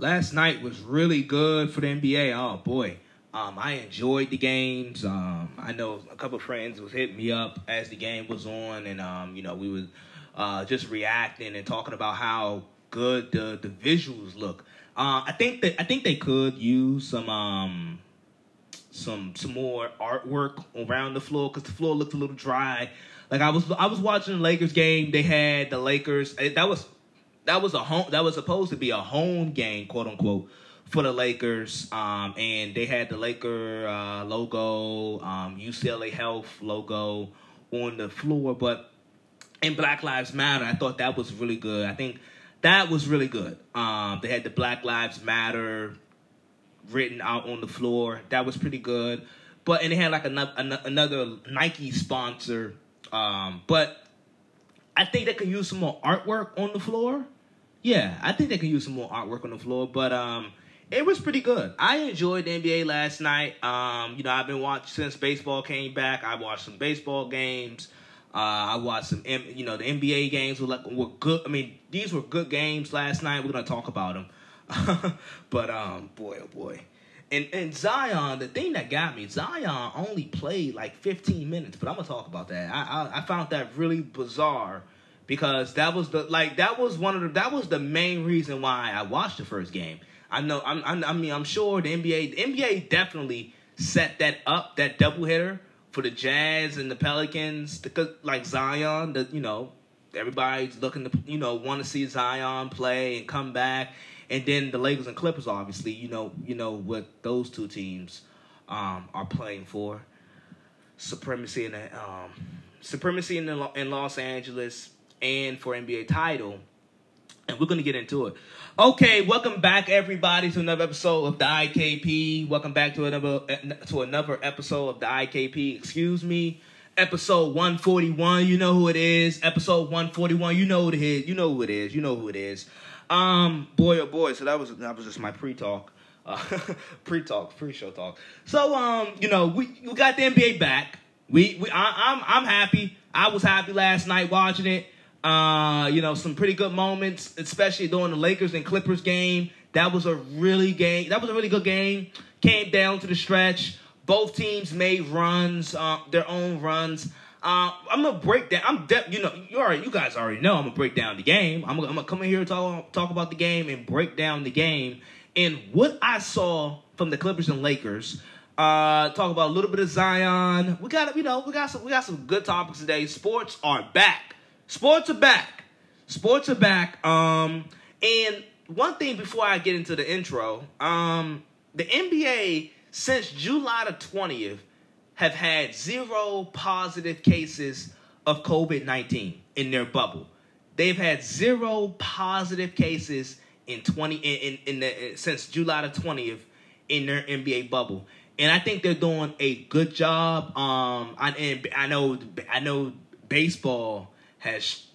last night was really good for the NBA. Oh boy, um, I enjoyed the games. Um, I know a couple friends was hitting me up as the game was on, and um, you know we was uh, just reacting and talking about how good the the visuals look. Uh, I think that I think they could use some um some some more artwork around the floor because the floor looked a little dry. Like I was I was watching the Lakers game. They had the Lakers. That was that was a home. That was supposed to be a home game, quote unquote, for the Lakers. Um, and they had the Laker uh, logo, um, UCLA Health logo on the floor, but in Black Lives Matter, I thought that was really good. I think that was really good. Um, they had the Black Lives Matter written out on the floor. That was pretty good. But and they had like another another Nike sponsor. Um, but I think they could use some more artwork on the floor. Yeah, I think they can use some more artwork on the floor. But um, it was pretty good. I enjoyed the NBA last night. Um, you know, I've been watching since baseball came back. I watched some baseball games. Uh, I watched some, M- you know, the NBA games were like were good. I mean, these were good games last night. We're gonna talk about them, but um, boy, oh boy, and and Zion, the thing that got me, Zion only played like 15 minutes, but I'm gonna talk about that. I I, I found that really bizarre because that was the like that was one of the that was the main reason why I watched the first game. I know I'm, I'm I mean I'm sure the NBA the NBA definitely set that up that doubleheader for the Jazz and the Pelicans because like Zion the you know everybody's looking to you know want to see Zion play and come back. And then the Lakers and Clippers obviously you know you know what those two teams um, are playing for. Supremacy in the um, supremacy in the, in Los Angeles and for NBA title and we're gonna get into it. Okay, welcome back everybody to another episode of the IKP. Welcome back to another to another episode of the IKP. Excuse me, episode one forty one. You know who it is. Episode one forty one. You know who it is. You know who it is. You know who it is. Um, boy oh boy. So that was that was just my pre talk. Uh, pre talk, pre show talk. So um, you know we we got the NBA back. We we I, I'm I'm happy. I was happy last night watching it. Uh, you know, some pretty good moments, especially during the Lakers and Clippers game. That was a really game. That was a really good game. Came down to the stretch. Both teams made runs, uh, their own runs. Uh, I'm gonna break down. I'm de- you know, you already, you guys already know. I'm gonna break down the game. I'm gonna, I'm gonna come in here and talk talk about the game and break down the game and what I saw from the Clippers and Lakers. Uh, talk about a little bit of Zion. We got, you know, we got some, we got some good topics today. Sports are back. Sports are back. Sports are back. Um, and one thing before I get into the intro, um, the NBA since July the twentieth have had zero positive cases of COVID nineteen in their bubble. They've had zero positive cases in twenty in in, in the since July the twentieth in their NBA bubble. And I think they're doing a good job. Um, I, and I know, I know, baseball has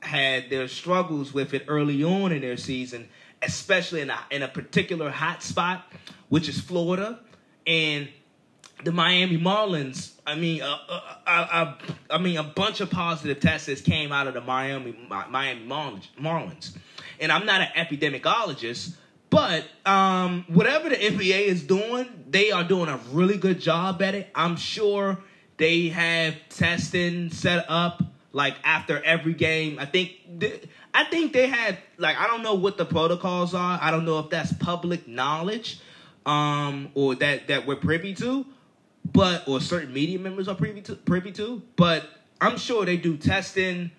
had their struggles with it early on in their season, especially in a, in a particular hot spot, which is Florida, and the Miami Marlins. I mean, uh, uh, uh, uh, I mean, a bunch of positive tests came out of the Miami Miami Marlins, Marlins. and I'm not an epidemiologist, but um, whatever the NBA is doing, they are doing a really good job at it. I'm sure they have testing set up like after every game. I think th- I think they had like I don't know what the protocols are. I don't know if that's public knowledge um or that that we're privy to, but or certain media members are privy to privy to, but I'm sure they do testing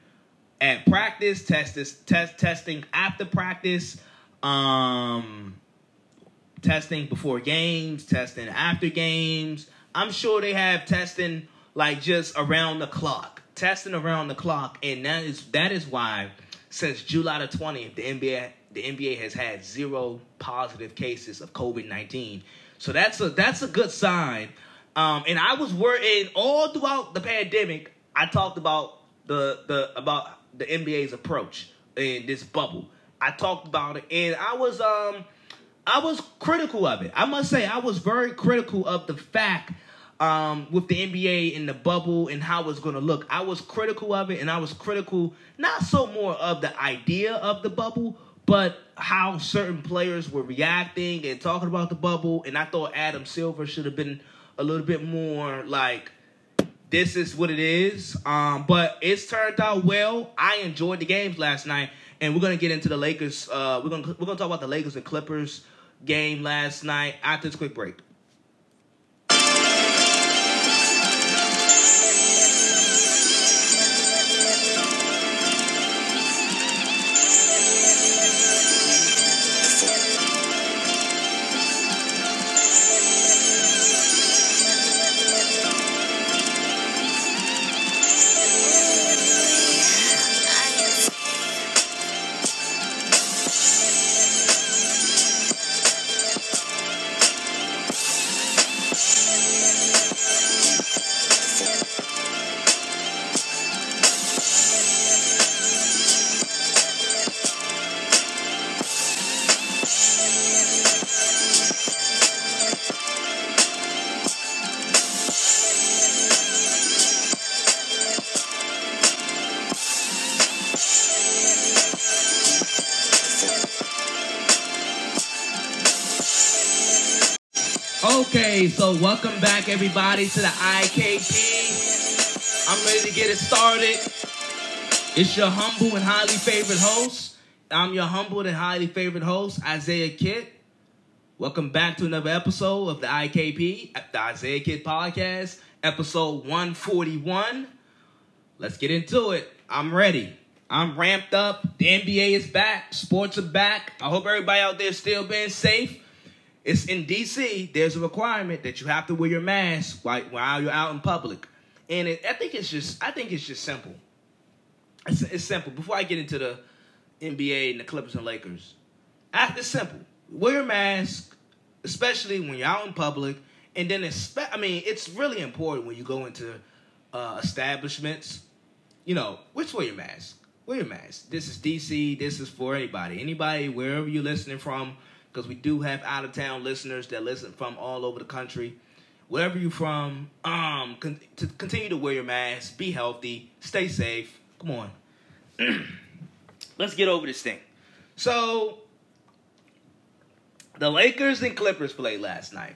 at practice, test test testing after practice, um testing before games, testing after games. I'm sure they have testing like just around the clock, testing around the clock, and that is that is why since July the 20th, the NBA the NBA has had zero positive cases of COVID 19. So that's a that's a good sign. Um, and I was worried all throughout the pandemic. I talked about the the about the NBA's approach in this bubble. I talked about it, and I was um I was critical of it. I must say I was very critical of the fact um, with the NBA in the bubble and how it's going to look. I was critical of it, and I was critical not so more of the idea of the bubble, but how certain players were reacting and talking about the bubble, and I thought Adam Silver should have been a little bit more like this is what it is. Um, but it's turned out well. I enjoyed the games last night, and we're gonna get into the Lakers. Uh, we're gonna we're gonna talk about the Lakers and Clippers game last night after this quick break. Everybody to the IKP. I'm ready to get it started. It's your humble and highly favorite host. I'm your humble and highly favorite host, Isaiah Kidd. Welcome back to another episode of the IKP, the Isaiah Kidd Podcast, episode 141. Let's get into it. I'm ready. I'm ramped up. The NBA is back. Sports are back. I hope everybody out there still being safe. It's in DC. There's a requirement that you have to wear your mask while, you're out in public, and it, I think it's just I think it's just simple. It's, it's simple. Before I get into the NBA and the Clippers and Lakers, it's simple. Wear your mask, especially when you're out in public, and then I mean it's really important when you go into uh, establishments. You know, which wear your mask. Wear your mask. This is DC. This is for anybody. Anybody wherever you're listening from because we do have out of town listeners that listen from all over the country. Wherever you're from, um, con- to continue to wear your mask, be healthy, stay safe. Come on, let's get over this thing. So, the Lakers and Clippers played last night,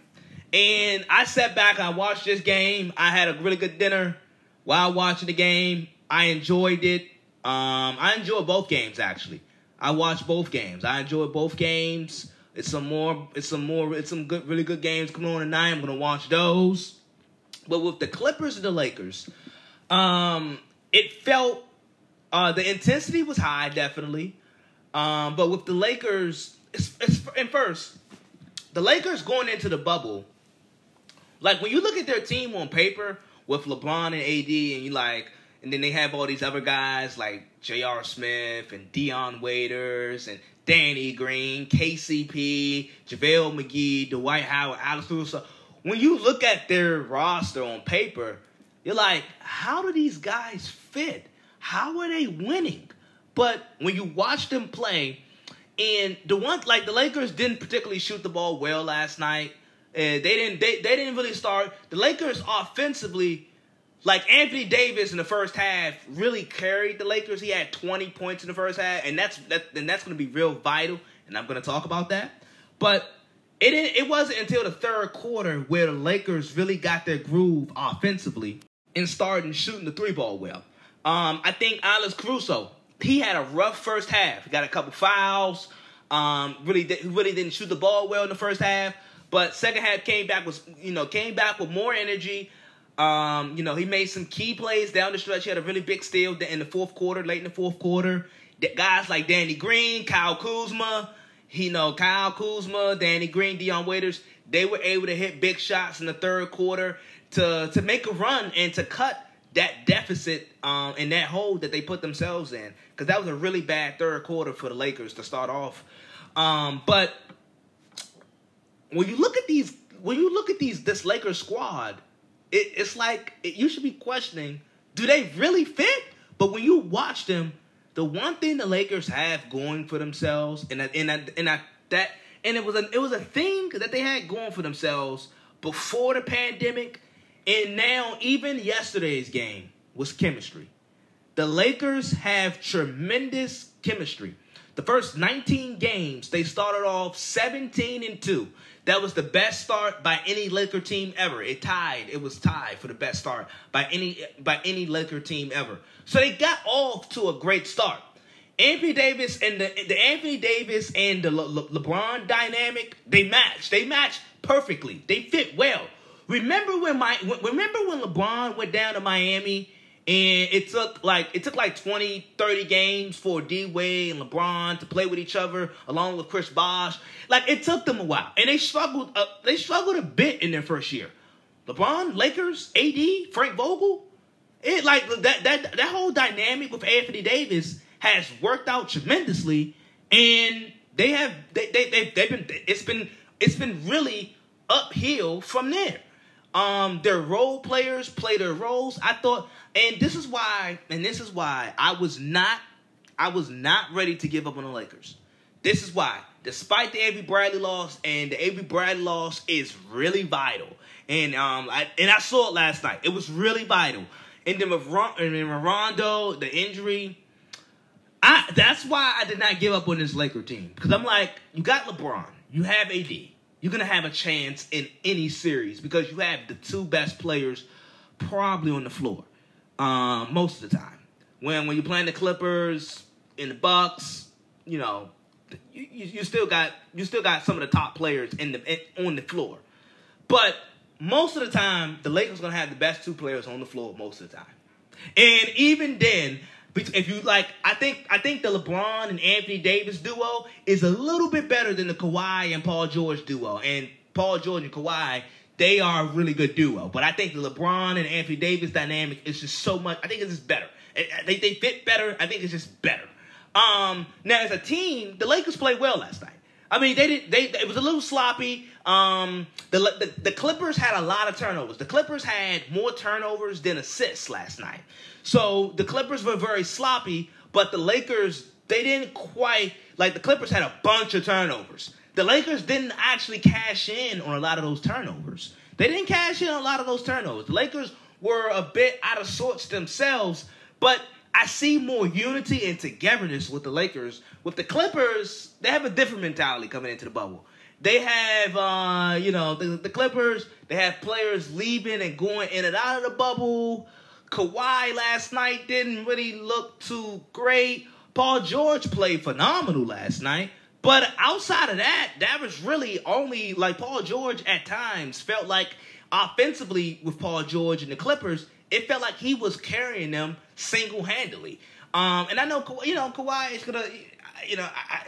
and I sat back. I watched this game. I had a really good dinner while watching the game. I enjoyed it. Um, I enjoyed both games actually. I watched both games. I enjoyed both games. It's some more. It's some more. It's some good, really good games coming on tonight. I'm gonna watch those. But with the Clippers and the Lakers, um, it felt uh, the intensity was high, definitely. Um, but with the Lakers, it's, it's and first, the Lakers going into the bubble. Like when you look at their team on paper with LeBron and AD, and you like, and then they have all these other guys like J.R. Smith and Dion Waiters and Danny Green, KCP, JaVale McGee, Dwight Howard, Alex Caruso. When you look at their roster on paper, you're like, how do these guys fit? How are they winning? But when you watch them play, and the one like the Lakers didn't particularly shoot the ball well last night. And they didn't they, they didn't really start. The Lakers offensively like Anthony Davis in the first half really carried the Lakers. He had 20 points in the first half, and that's that, and that's going to be real vital. And I'm going to talk about that. But it it wasn't until the third quarter where the Lakers really got their groove offensively and started shooting the three ball well. Um, I think Alex Caruso he had a rough first half. He got a couple fouls. Um, really really didn't shoot the ball well in the first half. But second half came back was you know came back with more energy. Um, you know, he made some key plays down the stretch. He had a really big steal in the fourth quarter, late in the fourth quarter. Guys like Danny Green, Kyle Kuzma, you know, Kyle Kuzma, Danny Green, Dion Waiters, they were able to hit big shots in the third quarter to to make a run and to cut that deficit um, and that hole that they put themselves in. Because that was a really bad third quarter for the Lakers to start off. Um, but when you look at these, when you look at these, this Lakers squad, it, it's like it, you should be questioning: Do they really fit? But when you watch them, the one thing the Lakers have going for themselves, and that, and that, and that and it was a it was a thing that they had going for themselves before the pandemic, and now even yesterday's game was chemistry. The Lakers have tremendous chemistry The first 19 games, they started off 17 and 2. That was the best start by any Laker team ever. It tied. It was tied for the best start by any by any Laker team ever. So they got off to a great start. Anthony Davis and the the Anthony Davis and the Le, Le, LeBron dynamic, they match. They match perfectly. They fit well. Remember when my remember when LeBron went down to Miami and it took like it took like 20, 30 games for D Wade and LeBron to play with each other along with Chris Bosh. Like it took them a while, and they struggled. Uh, they struggled a bit in their first year. LeBron, Lakers, AD, Frank Vogel. It like that that that whole dynamic with Anthony Davis has worked out tremendously, and they have they they they've, they've been it's been it's been really uphill from there. Um, their role players play their roles. I thought, and this is why, and this is why I was not, I was not ready to give up on the Lakers. This is why, despite the Avery Bradley loss, and the Avery Bradley loss is really vital, and um, I, and I saw it last night. It was really vital. And then with, Ron, and then Rondo, the injury, I that's why I did not give up on this Laker team because I'm like, you got LeBron, you have AD you're gonna have a chance in any series because you have the two best players probably on the floor um, most of the time. When when you're playing the Clippers in the Bucks, you know, you, you still got you still got some of the top players in the in, on the floor, but most of the time the Lakers gonna have the best two players on the floor most of the time, and even then if you like, I think I think the LeBron and Anthony Davis duo is a little bit better than the Kawhi and Paul George duo. And Paul George and Kawhi, they are a really good duo. But I think the LeBron and Anthony Davis dynamic is just so much. I think it's just better. They they fit better. I think it's just better. Um, now as a team, the Lakers played well last night. I mean, they did. They it was a little sloppy. Um, the, the the Clippers had a lot of turnovers. The Clippers had more turnovers than assists last night. So the Clippers were very sloppy, but the Lakers they didn't quite like the Clippers had a bunch of turnovers. The Lakers didn't actually cash in on a lot of those turnovers. They didn't cash in on a lot of those turnovers. The Lakers were a bit out of sorts themselves, but I see more unity and togetherness with the Lakers. With the Clippers, they have a different mentality coming into the bubble. They have, uh, you know, the, the Clippers, they have players leaving and going in and out of the bubble. Kawhi last night didn't really look too great. Paul George played phenomenal last night. But outside of that, that was really only like Paul George at times felt like offensively with Paul George and the Clippers, it felt like he was carrying them single handedly. Um, and I know you know Kawhi is gonna, you know, I,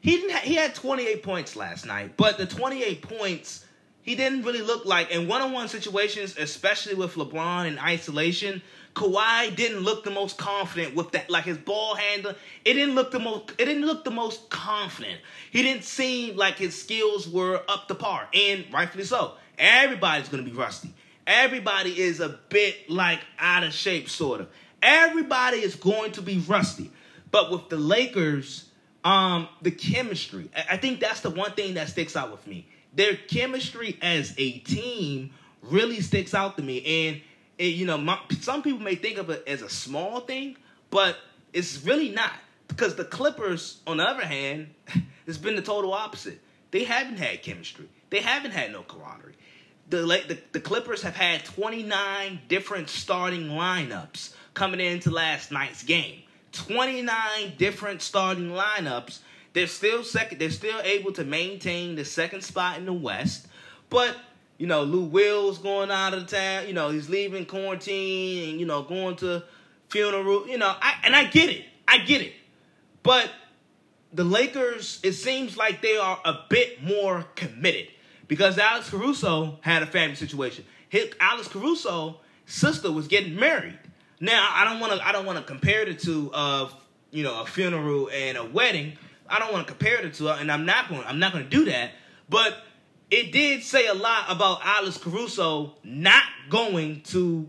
he didn't. Ha- he had 28 points last night, but the 28 points he didn't really look like in one on one situations, especially with LeBron in isolation. Kawhi didn't look the most confident with that, like his ball handler. It didn't look the most. It didn't look the most confident. He didn't seem like his skills were up to par, and rightfully so. Everybody's gonna be rusty. Everybody is a bit like out of shape, sort of. Everybody is going to be rusty. But with the Lakers, um, the chemistry, I think that's the one thing that sticks out with me. Their chemistry as a team really sticks out to me. And, you know, my, some people may think of it as a small thing, but it's really not. Because the Clippers, on the other hand, it's been the total opposite. They haven't had chemistry. They haven't had no camaraderie the, the, the Clippers have had 29 different starting lineups coming into last night's game. 29 different starting lineups. They're still second. They're still able to maintain the second spot in the West, but you know Lou Will's going out of town. You know he's leaving quarantine and you know going to funeral. You know, I, and I get it. I get it, but the Lakers. It seems like they are a bit more committed because Alex Caruso had a family situation. His, Alex Caruso's sister was getting married. Now I don't want to I don't want to compare the two of you know a funeral and a wedding. I don't want to compare the two, and I'm not going I'm not going to do that. But it did say a lot about Alex Caruso not going to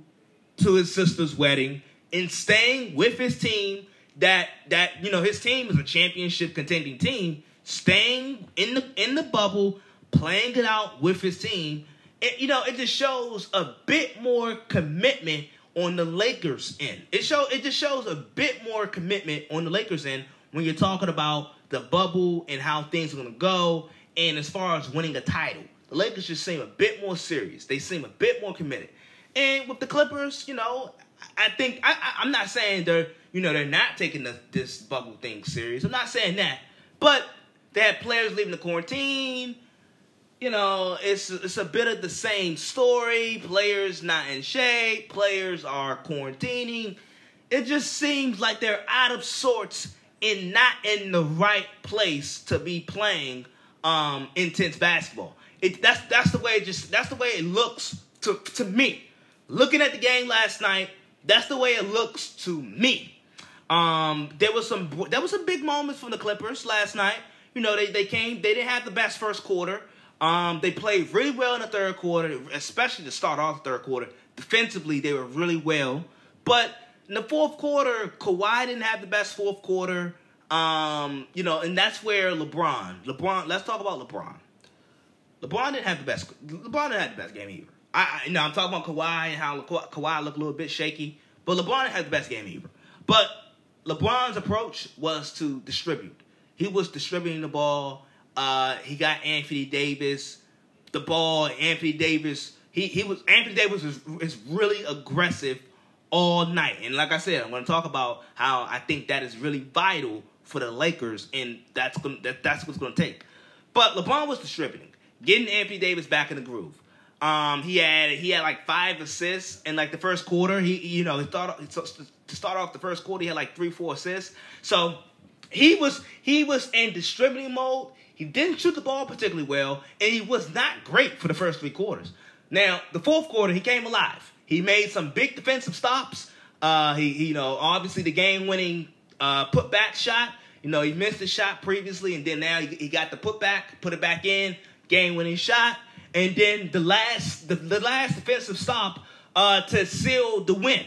to his sister's wedding and staying with his team. That that you know his team is a championship contending team, staying in the in the bubble playing it out with his team. It, you know, it just shows a bit more commitment on the Lakers end. It show it just shows a bit more commitment on the Lakers end when you're talking about the bubble and how things are going to go, and as far as winning a title. The Lakers just seem a bit more serious. They seem a bit more committed. And with the Clippers, you know, I think I, I, am not saying they're you know they're not taking the, this bubble thing serious. I'm not saying that, but they players leaving the quarantine. You know, it's it's a bit of the same story. Players not in shape. Players are quarantining. It just seems like they're out of sorts and not in the right place to be playing um, intense basketball. It, that's that's the way it just that's the way it looks to to me. Looking at the game last night, that's the way it looks to me. Um, there was some there was some big moments from the Clippers last night. You know, they they came they didn't have the best first quarter. Um, they played really well in the third quarter, especially to start off the third quarter. Defensively, they were really well. But in the fourth quarter, Kawhi didn't have the best fourth quarter. Um, you know, and that's where LeBron, LeBron, let's talk about LeBron. LeBron didn't have the best. LeBron didn't have the best game either. I, I know I'm talking about Kawhi and how Ka- Kawhi looked a little bit shaky, but LeBron had the best game either. But LeBron's approach was to distribute. He was distributing the ball. Uh, he got Anthony Davis the ball. Anthony Davis. He he was Anthony Davis is, is really aggressive all night. And like I said, I'm going to talk about how I think that is really vital for the Lakers, and that's gonna, that, that's what's going to take. But LeBron was distributing, getting Anthony Davis back in the groove. Um, he had he had like five assists in like the first quarter. He you know he thought to start off the first quarter he had like three four assists. So he was he was in distributing mode. He didn't shoot the ball particularly well, and he was not great for the first three quarters. Now the fourth quarter he came alive. He made some big defensive stops. Uh, he, he you know obviously the game winning uh, put back shot. You know he missed the shot previously, and then now he, he got the put back, put it back in, game winning shot. And then the last the, the last defensive stop uh, to seal the win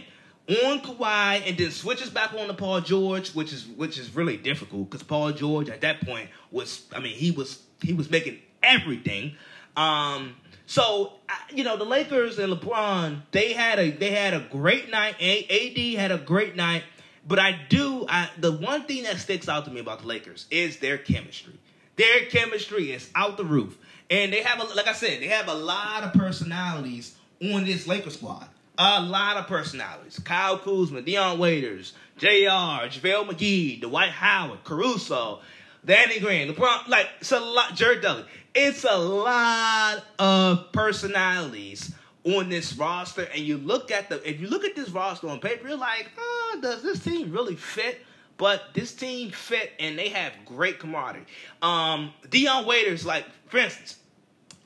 on Kawhi and then switches back on to Paul George, which is which is really difficult because Paul George at that point was I mean he was he was making everything. Um, so you know the Lakers and LeBron they had a they had a great night. AD had a great night, but I do I the one thing that sticks out to me about the Lakers is their chemistry. Their chemistry is out the roof. And they have, a, like I said, they have a lot of personalities on this Lakers squad. A lot of personalities. Kyle Kuzma, Dion Waiters, JR, JaVale McGee, Dwight Howard, Caruso, Danny Green, LeBron. Like, it's a lot. Jared Dudley. It's a lot of personalities on this roster. And you look at the, if you look at this roster on paper, you're like, oh, does this team really fit? But this team fit and they have great camaraderie. Um, Dion Waiters, like for instance,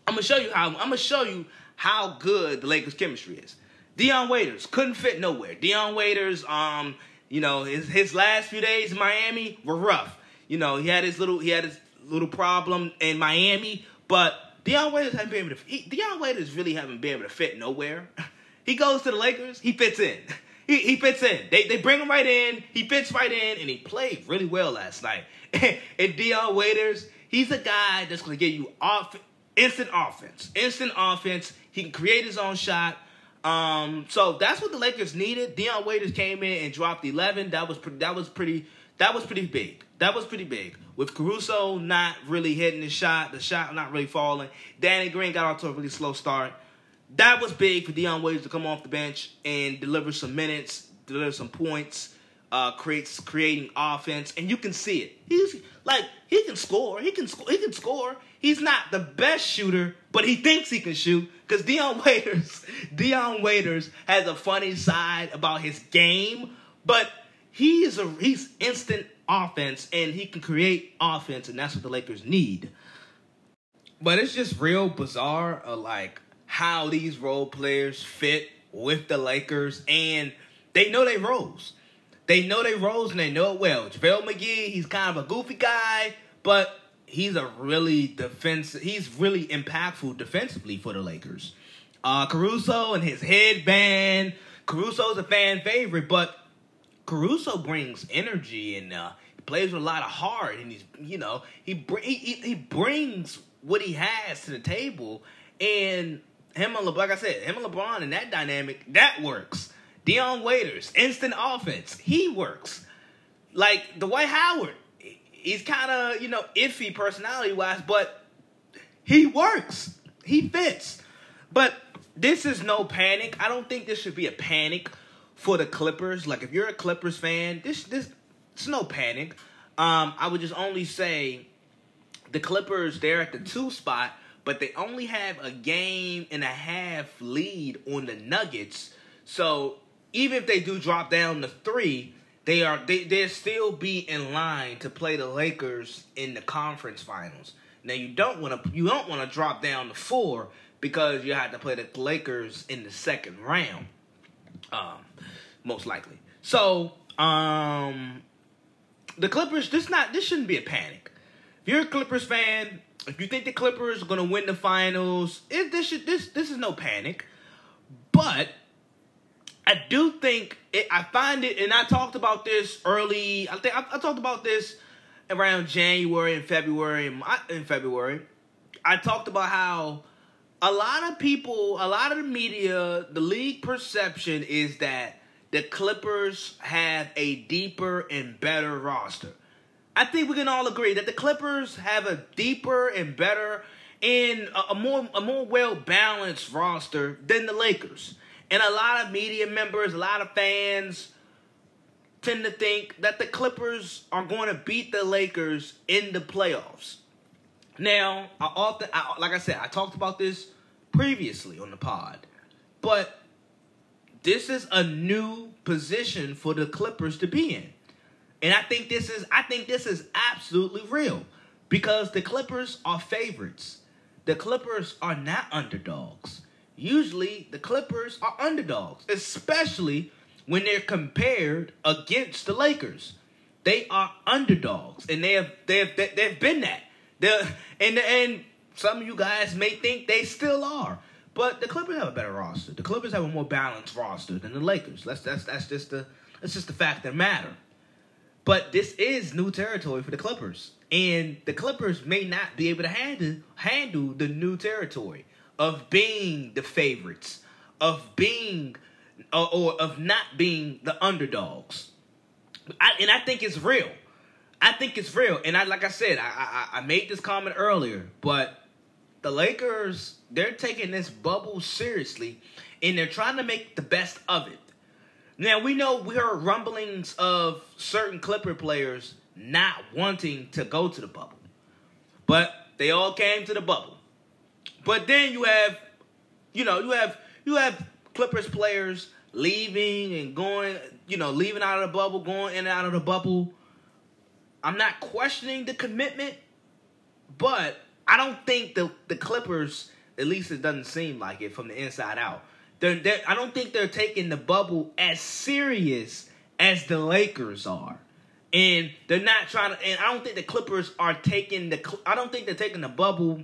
I'm gonna show you how I'm gonna show you how good the Lakers chemistry is. Dion Waiters couldn't fit nowhere. Dion Waiters, um, you know, his his last few days in Miami were rough. You know, he had his little he had his little problem in Miami, but Dion Waiters haven't been able to. He, Dion Waiters really haven't been able to fit nowhere. he goes to the Lakers, he fits in. He, he fits in. They, they bring him right in. He fits right in, and he played really well last night. and Dion Waiters, he's a guy that's going to give you off, instant offense. Instant offense. He can create his own shot. Um, so that's what the Lakers needed. Dion Waiters came in and dropped 11. That was pretty, that was pretty that was pretty big. That was pretty big. With Caruso not really hitting the shot, the shot not really falling. Danny Green got off to a really slow start that was big for Dion Waiters to come off the bench and deliver some minutes, deliver some points, uh, creates creating offense, and you can see it. He's like he can score. He can score. He can score. He's not the best shooter, but he thinks he can shoot. Because Dion Waiters, Dion Waiters has a funny side about his game, but he is a he's instant offense and he can create offense, and that's what the Lakers need. But it's just real bizarre. Uh, like how these role players fit with the Lakers, and they know they roles. They know they roles and they know it well. JaVale McGee, he's kind of a goofy guy, but he's a really defensive. He's really impactful defensively for the Lakers. Uh, Caruso and his headband. Caruso's a fan favorite, but Caruso brings energy and uh, plays with a lot of heart, and he's you know he he he brings what he has to the table, and him and LeBron, like I said, him and LeBron and that dynamic, that works. Dion Waiters, instant offense, he works. Like Dwight Howard, he's kind of you know iffy personality wise, but he works. He fits. But this is no panic. I don't think this should be a panic for the Clippers. Like if you're a Clippers fan, this this it's no panic. Um, I would just only say the Clippers they're at the two spot, but they only have a game and a half lead on the Nuggets. So even if they do drop down to three, they are they they still be in line to play the Lakers in the conference finals. Now you don't want to you don't want to drop down to four because you have to play the Lakers in the second round, um, most likely. So um, the Clippers this not this shouldn't be a panic. If you're a Clippers fan, if you think the Clippers are gonna win the finals, it, this should this this is no panic, but I do think it, I find it, and I talked about this early. I think I, I talked about this around January and February. In February, I talked about how a lot of people, a lot of the media, the league perception is that the Clippers have a deeper and better roster. I think we can all agree that the Clippers have a deeper and better and a, a more a more well balanced roster than the Lakers. And a lot of media members, a lot of fans tend to think that the Clippers are going to beat the Lakers in the playoffs. Now, I often, I, like I said, I talked about this previously on the pod, but this is a new position for the Clippers to be in, and I think this is, I think this is absolutely real because the Clippers are favorites. The Clippers are not underdogs usually the Clippers are underdogs, especially when they're compared against the Lakers. They are underdogs, and they have they have they, have been that. They're, and and some of you guys may think they still are, but the Clippers have a better roster. The Clippers have a more balanced roster than the Lakers. That's that's that's just the that's just the fact that matter. But this is new territory for the Clippers, and the Clippers may not be able to handle handle the new territory of being the favorites, of being or, or of not being the underdogs. I, and I think it's real. I think it's real. And I like I said, I, I I made this comment earlier, but the Lakers they're taking this bubble seriously, and they're trying to make the best of it. Now we know we heard rumblings of certain Clipper players not wanting to go to the bubble, but they all came to the bubble. But then you have, you know, you have you have Clippers players leaving and going, you know, leaving out of the bubble, going in and out of the bubble. I'm not questioning the commitment, but I don't think the the Clippers, at least it doesn't seem like it from the inside out. They're, they're, I don't think they're taking the bubble as serious as the Lakers are. And they're not trying to and I don't think the Clippers are taking the I don't think they're taking the bubble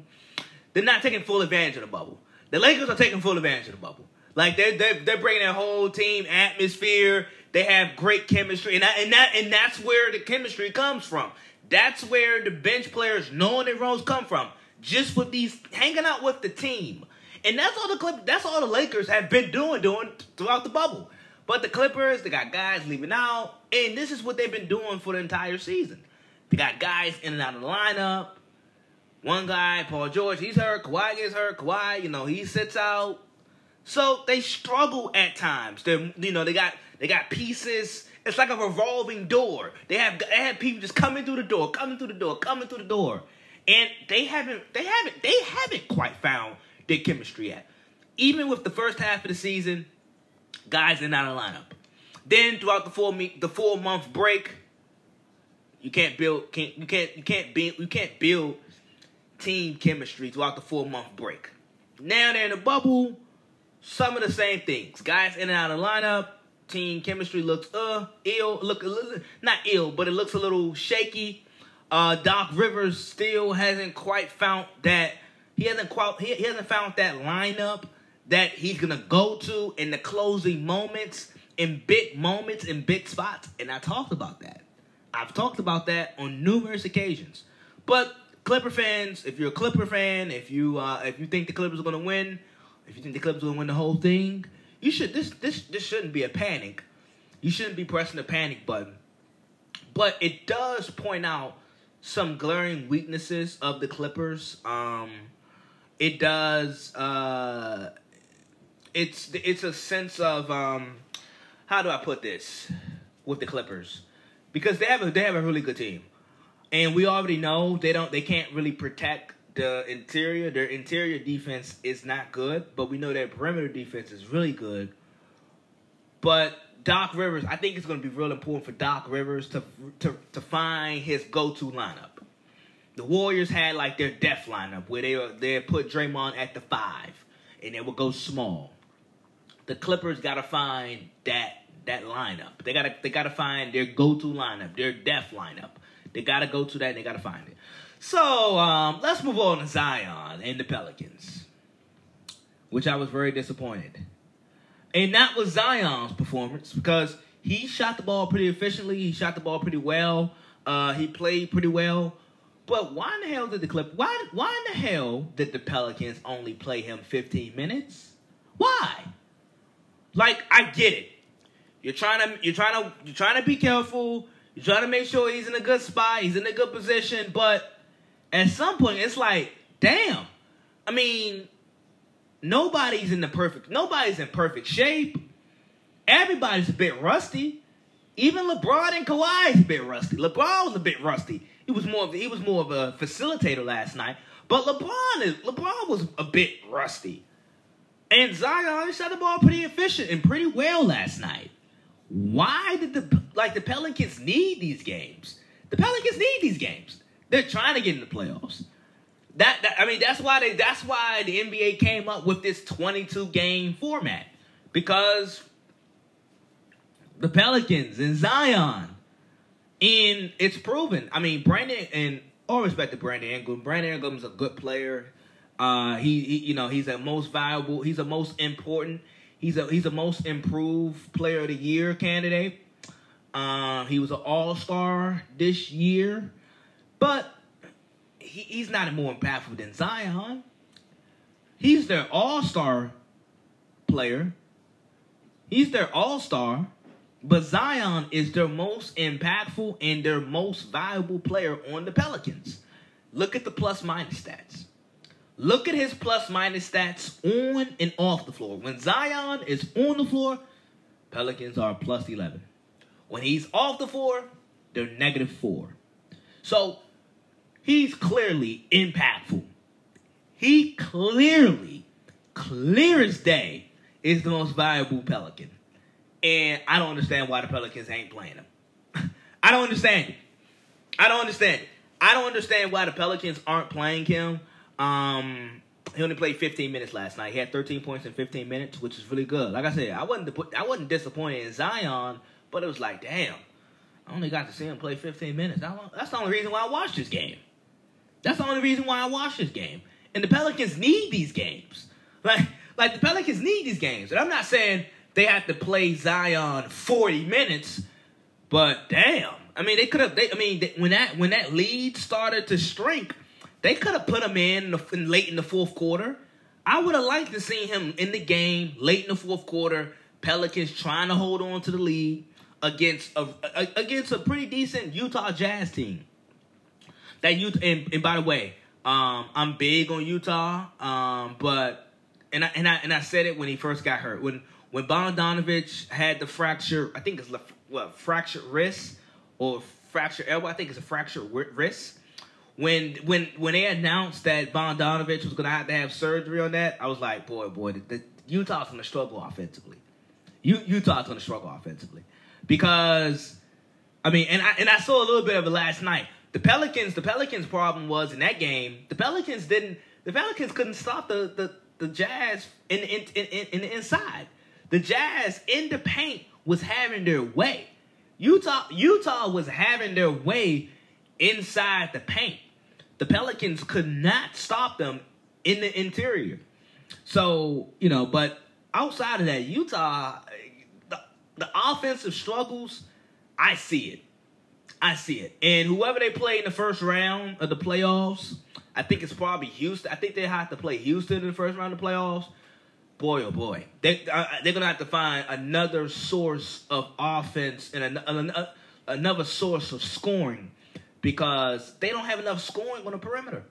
they're not taking full advantage of the bubble. The Lakers are taking full advantage of the bubble. Like they're they're, they're bringing their whole team atmosphere. They have great chemistry, and that, and that and that's where the chemistry comes from. That's where the bench players knowing their roles come from. Just with these hanging out with the team, and that's all the Clip. That's all the Lakers have been doing doing throughout the bubble. But the Clippers, they got guys leaving out, and this is what they've been doing for the entire season. They got guys in and out of the lineup. One guy, Paul George, he's hurt. Kawhi gets hurt. Kawhi, you know, he sits out. So they struggle at times. They, you know, they got they got pieces. It's like a revolving door. They have they have people just coming through the door, coming through the door, coming through the door, and they haven't they haven't they haven't quite found their chemistry yet. Even with the first half of the season, guys in and out of lineup. Then throughout the four the four month break, you can't build can't you can't you can't build you can't build team chemistry throughout the four month break. Now they're in the bubble, some of the same things. Guys in and out of lineup, team chemistry looks uh ill, look a little not ill, but it looks a little shaky. Uh, Doc Rivers still hasn't quite found that he hasn't quite he, he hasn't found that lineup that he's gonna go to in the closing moments, in big moments, in big spots, and I talked about that. I've talked about that on numerous occasions. But Clipper fans, if you're a Clipper fan, if you uh, if you think the Clippers are gonna win, if you think the Clippers are gonna win the whole thing, you should this this this shouldn't be a panic. You shouldn't be pressing the panic button. But it does point out some glaring weaknesses of the Clippers. Um, it does. Uh, it's it's a sense of um, how do I put this with the Clippers because they have a they have a really good team, and we already know they don't they can't really protect the interior. Their interior defense is not good, but we know their perimeter defense is really good. But Doc Rivers, I think it's going to be real important for Doc Rivers to to to find his go to lineup. The Warriors had like their death lineup where they they put Draymond at the five, and they would go small. The Clippers got to find that that lineup. They gotta they gotta find their go to lineup, their death lineup. They gotta go to that. and They gotta find it. So um, let's move on to Zion and the Pelicans, which I was very disappointed. And that was Zion's performance because he shot the ball pretty efficiently. He shot the ball pretty well. Uh, he played pretty well. But why in the hell did the clip? Why why in the hell did the Pelicans only play him 15 minutes? Why? Like I get it. You're trying to you're trying to you're trying to be careful. You're trying to make sure he's in a good spot. He's in a good position. But at some point, it's like, damn. I mean, nobody's in the perfect. Nobody's in perfect shape. Everybody's a bit rusty. Even LeBron and Kawhi is a bit rusty. LeBron was a bit rusty. He was more of he was more of a facilitator last night. But LeBron is LeBron was a bit rusty. And Zion shot the ball pretty efficient and pretty well last night. Why did the like the Pelicans need these games? The Pelicans need these games. They're trying to get in the playoffs. That, that I mean that's why they that's why the NBA came up with this 22 game format because the Pelicans and Zion and it's proven. I mean, Brandon and all respect to Brandon Ingram. Brandon Ingram's a good player. Uh, he, he, you know, he's a most valuable. He's a most important. He's a he's a most improved player of the year candidate. Uh, he was an All Star this year, but he, he's not more impactful than Zion. He's their All Star player. He's their All Star. But Zion is their most impactful and their most valuable player on the Pelicans. Look at the plus minus stats. Look at his plus minus stats on and off the floor. When Zion is on the floor, Pelicans are plus 11. When he's off the floor, they're negative 4. So he's clearly impactful. He clearly, clear as day, is the most valuable Pelican. And I don't understand why the Pelicans ain't playing him. I don't understand it. I don't understand it. I don't understand why the Pelicans aren't playing him. Um, he only played 15 minutes last night. He had 13 points in 15 minutes, which is really good. Like I said, I wasn't I wasn't disappointed in Zion, but it was like, damn, I only got to see him play 15 minutes. That's the only reason why I watched this game. That's the only reason why I watch this game. And the Pelicans need these games. Like, like the Pelicans need these games. And I'm not saying they have to play Zion 40 minutes. But damn, I mean, they could have. I mean, they, when that when that lead started to shrink, they could have put him in, the, in late in the fourth quarter. I would have liked to see him in the game late in the fourth quarter. Pelicans trying to hold on to the lead against a, a against a pretty decent Utah Jazz team. That Utah, and, and by the way, um, I'm big on Utah, um, but and I and I and I said it when he first got hurt when when Bogdanovich had the fracture, I think it's what fractured wrist or fractured elbow. I think it's a fractured wrist. When when when they announced that Bogdanovich was gonna have to have surgery on that, I was like, boy, boy, the, the Utah's gonna struggle offensively. U, Utah's gonna struggle offensively because I mean, and I and I saw a little bit of it last night. The Pelicans, the Pelicans' problem was in that game. The Pelicans didn't. The Pelicans couldn't stop the the, the Jazz in, in, in, in the inside. The Jazz in the paint was having their way. Utah Utah was having their way inside the paint. The Pelicans could not stop them in the interior. So, you know, but outside of that, Utah the, the offensive struggles, I see it. I see it. And whoever they play in the first round of the playoffs, I think it's probably Houston. I think they have to play Houston in the first round of the playoffs boy, oh boy, they uh, they're gonna have to find another source of offense and an, an, another source of scoring because they don't have enough scoring on the perimeter.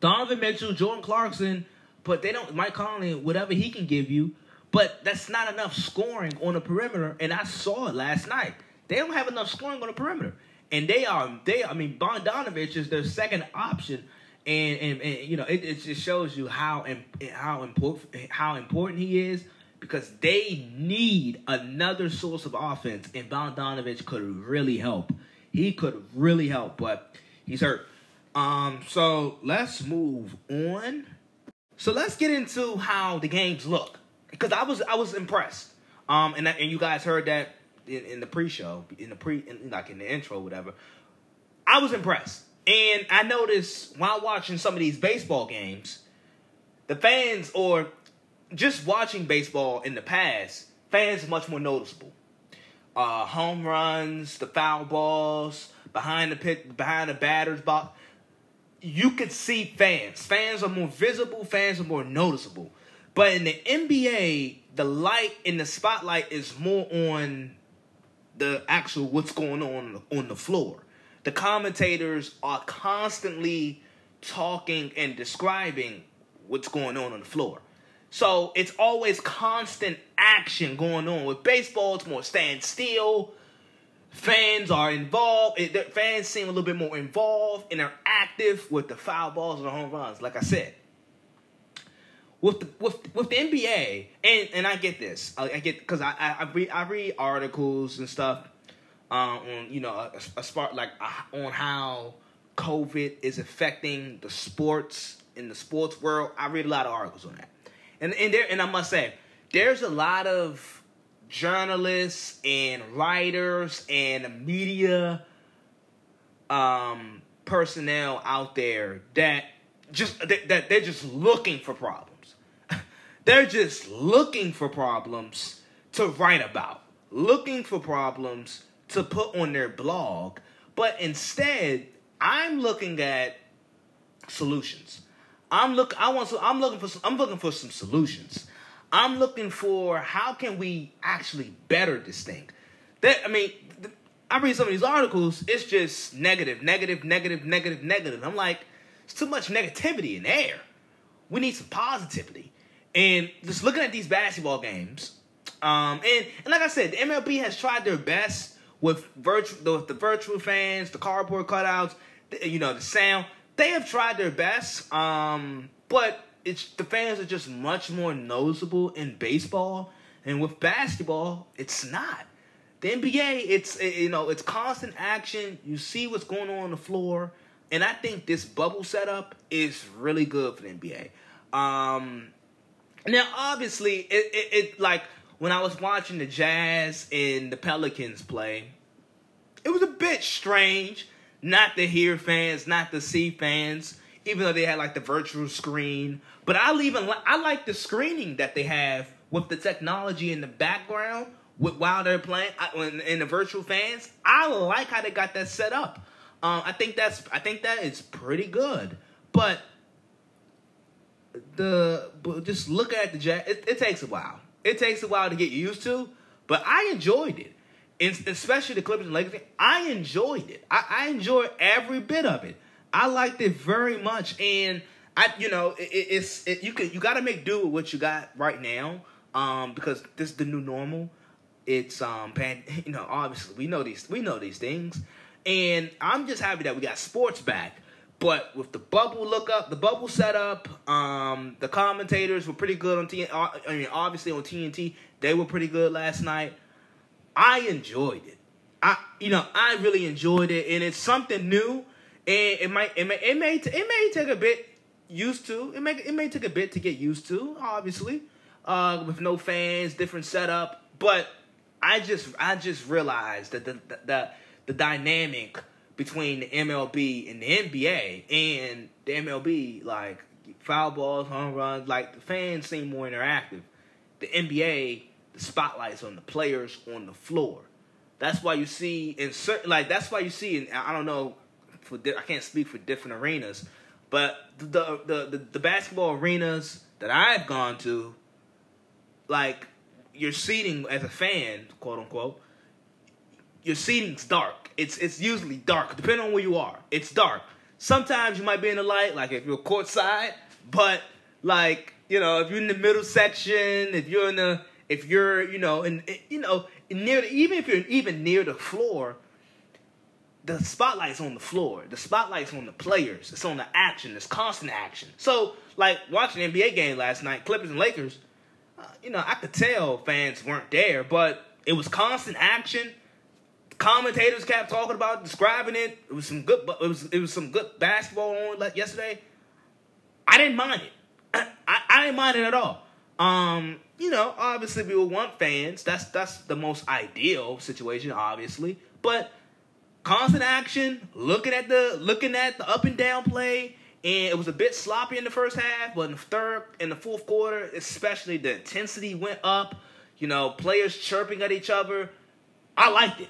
Donovan Mitchell, Jordan Clarkson, but they don't. Mike Conley, whatever he can give you, but that's not enough scoring on the perimeter. And I saw it last night. They don't have enough scoring on the perimeter, and they are they. I mean, Bogdanovich is their second option, and and, and you know it, it just shows you how how important how important he is because they need another source of offense, and Bogdanovich could really help. He could really help, but he's hurt. Um, so let's move on. So let's get into how the games look because I was I was impressed. Um, and and you guys heard that in, in the pre-show, in the pre, in, like in the intro, whatever. I was impressed, and I noticed while watching some of these baseball games, the fans or just watching baseball in the past, fans are much more noticeable. Uh, home runs, the foul balls, behind the pit, behind the batter's box. You could see fans. Fans are more visible. Fans are more noticeable. But in the NBA, the light in the spotlight is more on the actual what's going on on the floor. The commentators are constantly talking and describing what's going on on the floor. So it's always constant action going on. With baseball, it's more standstill. Fans are involved. It, fans seem a little bit more involved and are active with the foul balls and the home runs. Like I said, with the with with the NBA, and and I get this, I, I get because I, I, I read I read articles and stuff uh, on you know a, a spot like uh, on how COVID is affecting the sports in the sports world. I read a lot of articles on that. And and there and I must say, there's a lot of journalists and writers and media um, personnel out there that just that, that they're just looking for problems. They're just looking for problems to write about, looking for problems to put on their blog. But instead, I'm looking at solutions. I'm look. I want. I'm looking for. Some, I'm looking for some solutions. I'm looking for how can we actually better this thing. That I mean, I read some of these articles. It's just negative, negative, negative, negative, negative. I'm like, it's too much negativity in there. We need some positivity. And just looking at these basketball games, um, and and like I said, the MLB has tried their best with virtual, with the virtual fans, the cardboard cutouts, the, you know, the sound they have tried their best, um, but it's the fans are just much more noticeable in baseball, and with basketball, it's not. The NBA, it's you know, it's constant action. You see what's going on on the floor, and I think this bubble setup is really good for the NBA. Um, now, obviously, it, it, it like when I was watching the Jazz and the Pelicans play, it was a bit strange not to hear fans, not to see fans, even though they had like the virtual screen. But I even I like the screening that they have with the technology in the background with, while they're playing in, in the virtual fans. I like how they got that set up. Um, I think that's I think that is pretty good. But the just look at the jack. It, it takes a while. It takes a while to get used to. But I enjoyed it especially the Clippers and Lakers, I enjoyed it. I, I enjoyed every bit of it. I liked it very much, and I, you know, it, it's it, you could you got to make do with what you got right now, um, because this is the new normal. It's um, pan, you know, obviously we know these we know these things, and I'm just happy that we got sports back. But with the bubble look up, the bubble setup, um, the commentators were pretty good on TNT. Uh, I mean, obviously on TNT, they were pretty good last night. I enjoyed it. I you know I really enjoyed it, and it's something new. And it might it may it may it may take a bit used to. It may it may take a bit to get used to. Obviously, uh, with no fans, different setup. But I just I just realized that the the the, the dynamic between the MLB and the NBA and the MLB, like foul balls, home runs, like the fans seem more interactive. The NBA the spotlights on the players on the floor. That's why you see in certain like that's why you see in I don't know for I can't speak for different arenas, but the the the, the basketball arenas that I've gone to, like you're seating as a fan, quote unquote, your seating's dark. It's it's usually dark, depending on where you are. It's dark. Sometimes you might be in the light, like if you're courtside, but like you know, if you're in the middle section, if you're in the if you're you know in you know near the, even if you're even near the floor, the spotlight's on the floor. The spotlight's on the players. It's on the action. It's constant action. So like watching NBA game last night, Clippers and Lakers. Uh, you know, I could tell fans weren't there, but it was constant action. Commentators kept talking about, describing it. It was some good. It was it was some good basketball on yesterday. I didn't mind it. I, I didn't mind it at all. Um, you know, obviously we would want fans. That's that's the most ideal situation, obviously. But constant action, looking at the looking at the up and down play, and it was a bit sloppy in the first half, but in the third and the fourth quarter, especially the intensity went up. You know, players chirping at each other. I liked it.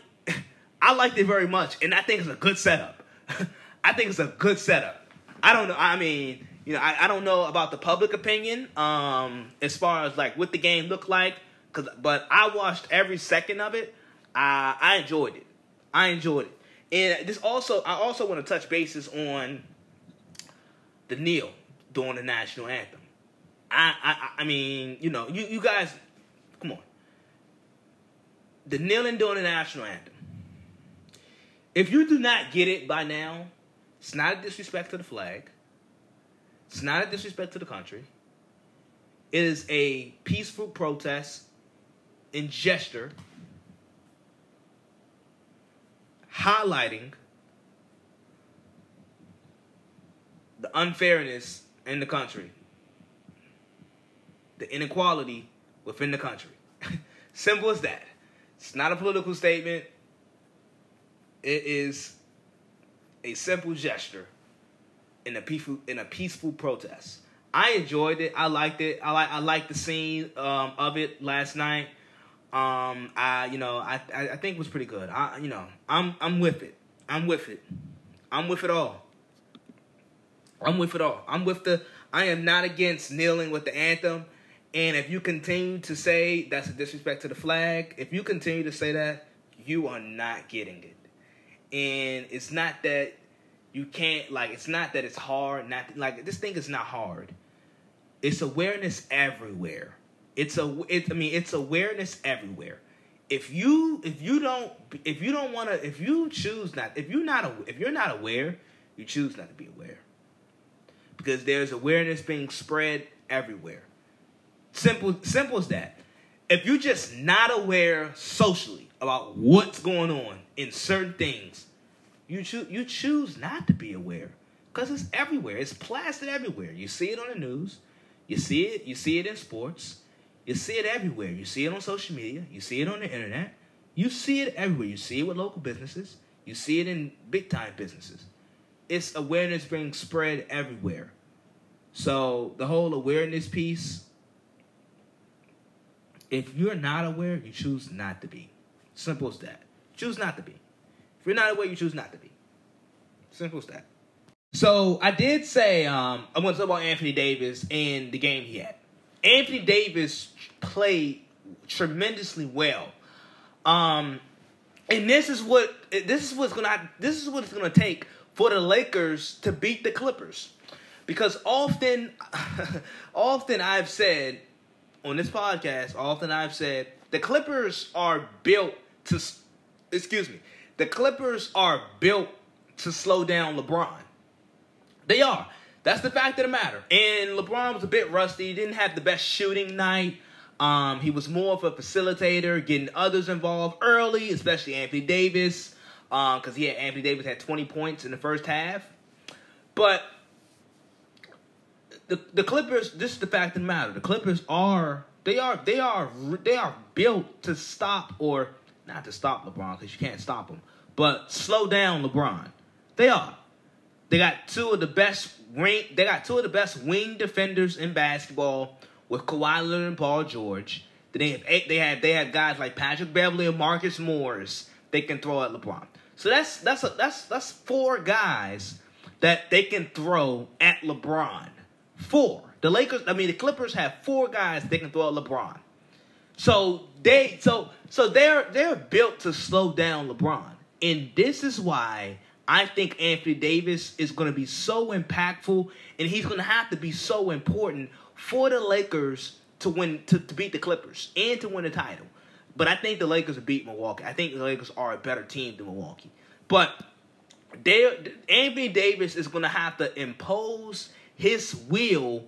I liked it very much, and I think it's a good setup. I think it's a good setup. I don't know. I mean, you know, I, I don't know about the public opinion um, as far as like what the game looked like, cause but I watched every second of it. I I enjoyed it. I enjoyed it, and this also I also want to touch bases on the kneel during the national anthem. I, I I mean, you know, you, you guys, come on. The kneeling during the national anthem. If you do not get it by now, it's not a disrespect to the flag. It's not a disrespect to the country. It is a peaceful protest and gesture highlighting the unfairness in the country, the inequality within the country. Simple as that. It's not a political statement. It is a simple gesture in a peaceful in a peaceful protest. I enjoyed it. I liked it. I like I liked the scene um, of it last night. Um, I you know I, I I think it was pretty good. I you know I'm I'm with it. I'm with it. I'm with it all. I'm with it all. I'm with the. I am not against kneeling with the anthem. And if you continue to say that's a disrespect to the flag, if you continue to say that, you are not getting it. And it's not that you can't like. It's not that it's hard. Not like this thing is not hard. It's awareness everywhere. It's a. It, I mean, it's awareness everywhere. If you if you don't if you don't want to if you choose not if you're not if you're not aware, you choose not to be aware because there's awareness being spread everywhere. Simple, simple as that. If you're just not aware socially about what's going on in certain things, you choose you choose not to be aware because it's everywhere. It's plastered everywhere. You see it on the news. You see it. You see it in sports. You see it everywhere. You see it on social media. You see it on the internet. You see it everywhere. You see it with local businesses. You see it in big time businesses it's awareness being spread everywhere. So the whole awareness piece, if you're not aware, you choose not to be. Simple as that. Choose not to be. If you're not aware, you choose not to be. Simple as that. So I did say um, I want to talk about Anthony Davis and the game he had. Anthony Davis played tremendously well. Um, and this is what this is what's gonna this is what it's gonna take for the Lakers to beat the Clippers. Because often, often I've said on this podcast, often I've said the Clippers are built to, excuse me, the Clippers are built to slow down LeBron. They are. That's the fact of the matter. And LeBron was a bit rusty. He didn't have the best shooting night. Um, he was more of a facilitator, getting others involved early, especially Anthony Davis because um, he had Anthony Davis had 20 points in the first half. But the the Clippers, this is the fact of the matter. The Clippers are they are they are they are built to stop or not to stop LeBron because you can't stop him, but slow down LeBron. They are. They got two of the best wing. They got two of the best wing defenders in basketball with Kawhi Leonard and Paul George. They have eight, they have they have guys like Patrick Beverley and Marcus Morris. They can throw at LeBron. So that's that's a, that's that's four guys that they can throw at LeBron. Four. The Lakers, I mean the Clippers have four guys they can throw at LeBron. So they so so they're they're built to slow down LeBron. And this is why I think Anthony Davis is going to be so impactful and he's going to have to be so important for the Lakers to win to, to beat the Clippers and to win the title. But I think the Lakers beat Milwaukee. I think the Lakers are a better team than Milwaukee. But they Anthony Davis is going to have to impose his will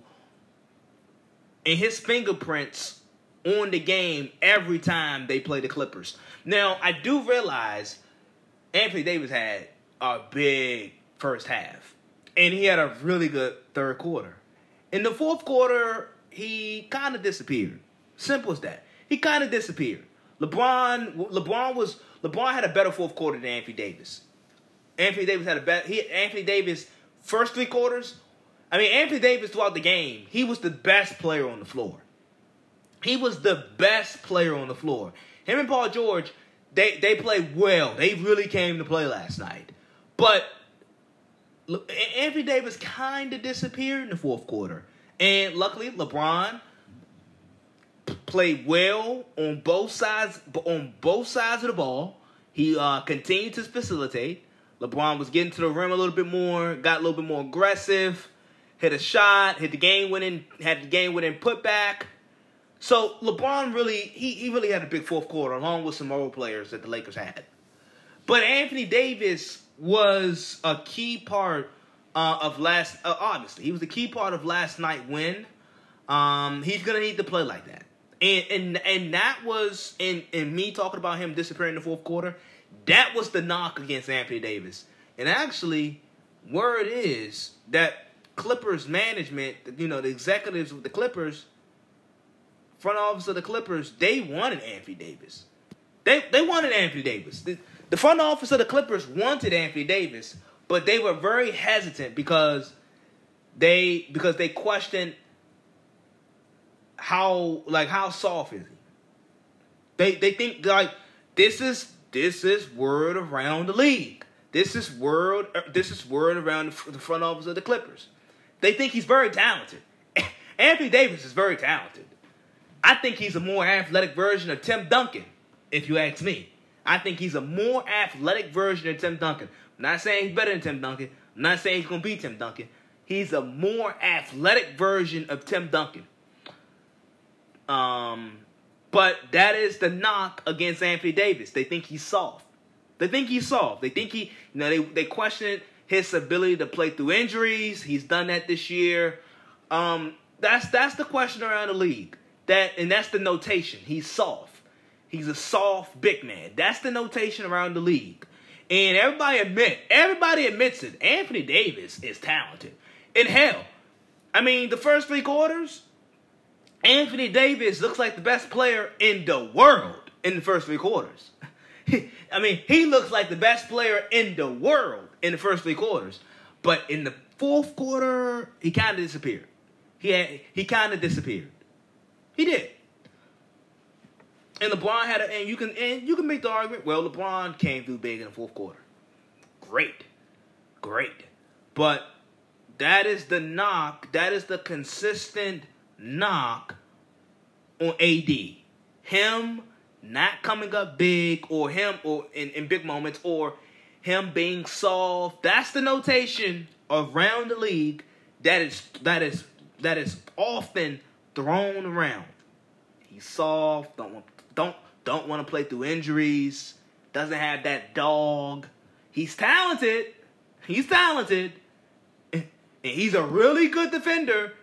and his fingerprints on the game every time they play the Clippers. Now, I do realize Anthony Davis had a big first half, and he had a really good third quarter. In the fourth quarter, he kind of disappeared. Simple as that. He kind of disappeared. LeBron, LeBron was LeBron had a better fourth quarter than Anthony Davis. Anthony Davis had a better. He Anthony Davis first three quarters. I mean, Anthony Davis throughout the game, he was the best player on the floor. He was the best player on the floor. Him and Paul George, they they played well. They really came to play last night. But Anthony Davis kind of disappeared in the fourth quarter. And luckily, LeBron played well on both sides on both sides of the ball. He uh, continued to facilitate. LeBron was getting to the rim a little bit more, got a little bit more aggressive, hit a shot, hit the game winning, had the game winning putback. So LeBron really he, he really had a big fourth quarter along with some role players that the Lakers had. But Anthony Davis was a key part uh, of last uh, obviously he was a key part of last night win. Um, he's gonna need to play like that. And and and that was in in me talking about him disappearing in the fourth quarter. That was the knock against Anthony Davis. And actually, word is that Clippers management, you know, the executives with the Clippers, front office of the Clippers, they wanted Anthony Davis. They they wanted Anthony Davis. The, the front office of the Clippers wanted Anthony Davis, but they were very hesitant because they because they questioned how like how soft is he. They they think like this is this is word around the league. This is word uh, this is word around the front office of the Clippers. They think he's very talented. Anthony Davis is very talented. I think he's a more athletic version of Tim Duncan, if you ask me. I think he's a more athletic version of Tim Duncan. I'm not saying he's better than Tim Duncan. I'm not saying he's going to be Tim Duncan. He's a more athletic version of Tim Duncan. Um, but that is the knock against Anthony Davis. They think he's soft. They think he's soft. They think he, you know, they, they question his ability to play through injuries. He's done that this year. Um, that's that's the question around the league. That and that's the notation. He's soft. He's a soft big man. That's the notation around the league. And everybody admit, everybody admits it. Anthony Davis is talented. In hell, I mean, the first three quarters, Anthony Davis looks like the best player in the world in the first three quarters. I mean, he looks like the best player in the world in the first three quarters. But in the fourth quarter, he kind of disappeared. He had, he kind of disappeared. He did. And LeBron had a, and you can and you can make the argument. Well, LeBron came through big in the fourth quarter. Great, great, but that is the knock. That is the consistent knock on AD. Him not coming up big, or him or in, in big moments, or him being soft. That's the notation around the league that is that is that is often thrown around. He's soft, don't don't don't want to play through injuries, doesn't have that dog. He's talented. He's talented. And he's a really good defender.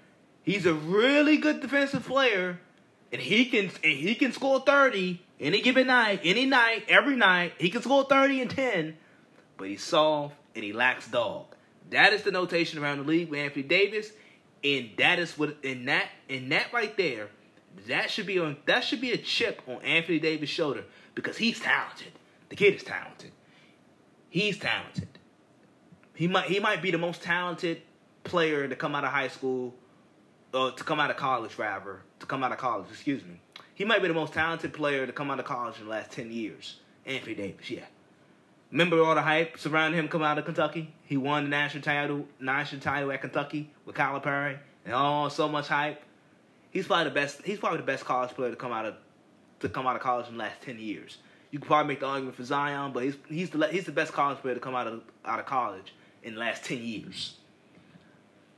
He's a really good defensive player. And he can and he can score 30 any given night, any night, every night. He can score 30 and 10. But he's soft and he lacks dog. That is the notation around the league with Anthony Davis. And that is what in that in that right there that should be on that should be a chip on Anthony Davis' shoulder because he's talented. The kid is talented. He's talented. He might he might be the most talented player to come out of high school or to come out of college rather, to come out of college, excuse me. He might be the most talented player to come out of college in the last 10 years. Anthony Davis, yeah. Remember all the hype surrounding him coming out of Kentucky? He won the national title, national title at Kentucky with Kyle Calipari, and all so much hype. He's probably the best. He's probably the best college player to come out of to come out of college in the last ten years. You could probably make the argument for Zion, but he's he's the he's the best college player to come out of out of college in the last ten years.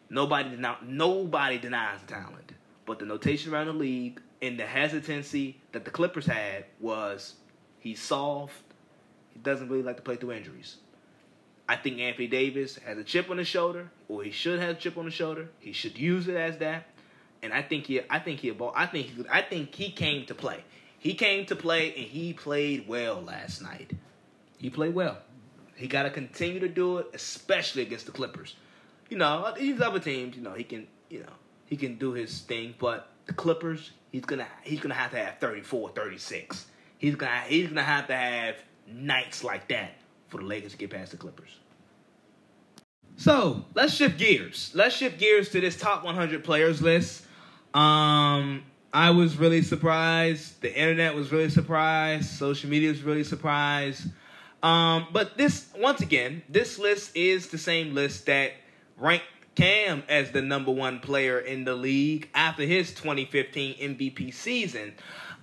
Nobody deni- nobody denies the talent, but the notation around the league and the hesitancy that the Clippers had was he's soft. Doesn't really like to play through injuries. I think Anthony Davis has a chip on his shoulder, or he should have a chip on his shoulder. He should use it as that, and I think he, I think he, I think he, I think he came to play. He came to play, and he played well last night. He played well. He got to continue to do it, especially against the Clippers. You know, these other teams, you know, he can, you know, he can do his thing, but the Clippers, he's gonna, he's gonna have to have 34, 36. He's gonna, he's gonna have to have nights like that for the Lakers to get past the Clippers. So let's shift gears. Let's shift gears to this top 100 players list. Um, I was really surprised. The internet was really surprised. Social media was really surprised. Um, but this, once again, this list is the same list that ranked Cam as the number one player in the league after his 2015 MVP season.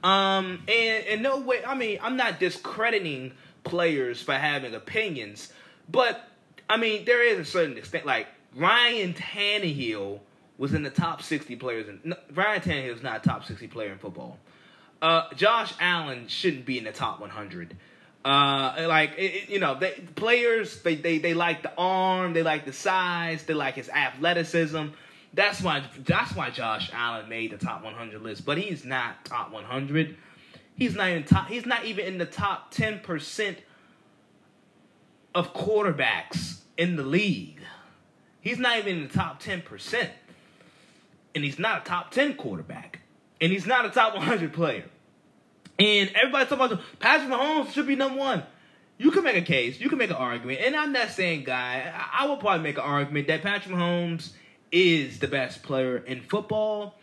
Um, and in no way, I mean, I'm not discrediting players for having opinions, but I mean, there is a certain extent. Like Ryan Tannehill was in the top 60 players. In, no, Ryan Tannehill is not a top 60 player in football. Uh, Josh Allen shouldn't be in the top 100. Uh, like it, you know, they, players they, they they like the arm, they like the size, they like his athleticism. That's why that's why Josh Allen made the top 100 list, but he's not top 100. He's not even top. He's not even in the top 10 percent of quarterbacks in the league. He's not even in the top 10%. And he's not a top 10 quarterback. And he's not a top 100 player. And everybody's talking about Patrick Mahomes should be number one. You can make a case, you can make an argument, and I'm not saying guy. I, I would probably make an argument that Patrick Mahomes is the best player in football.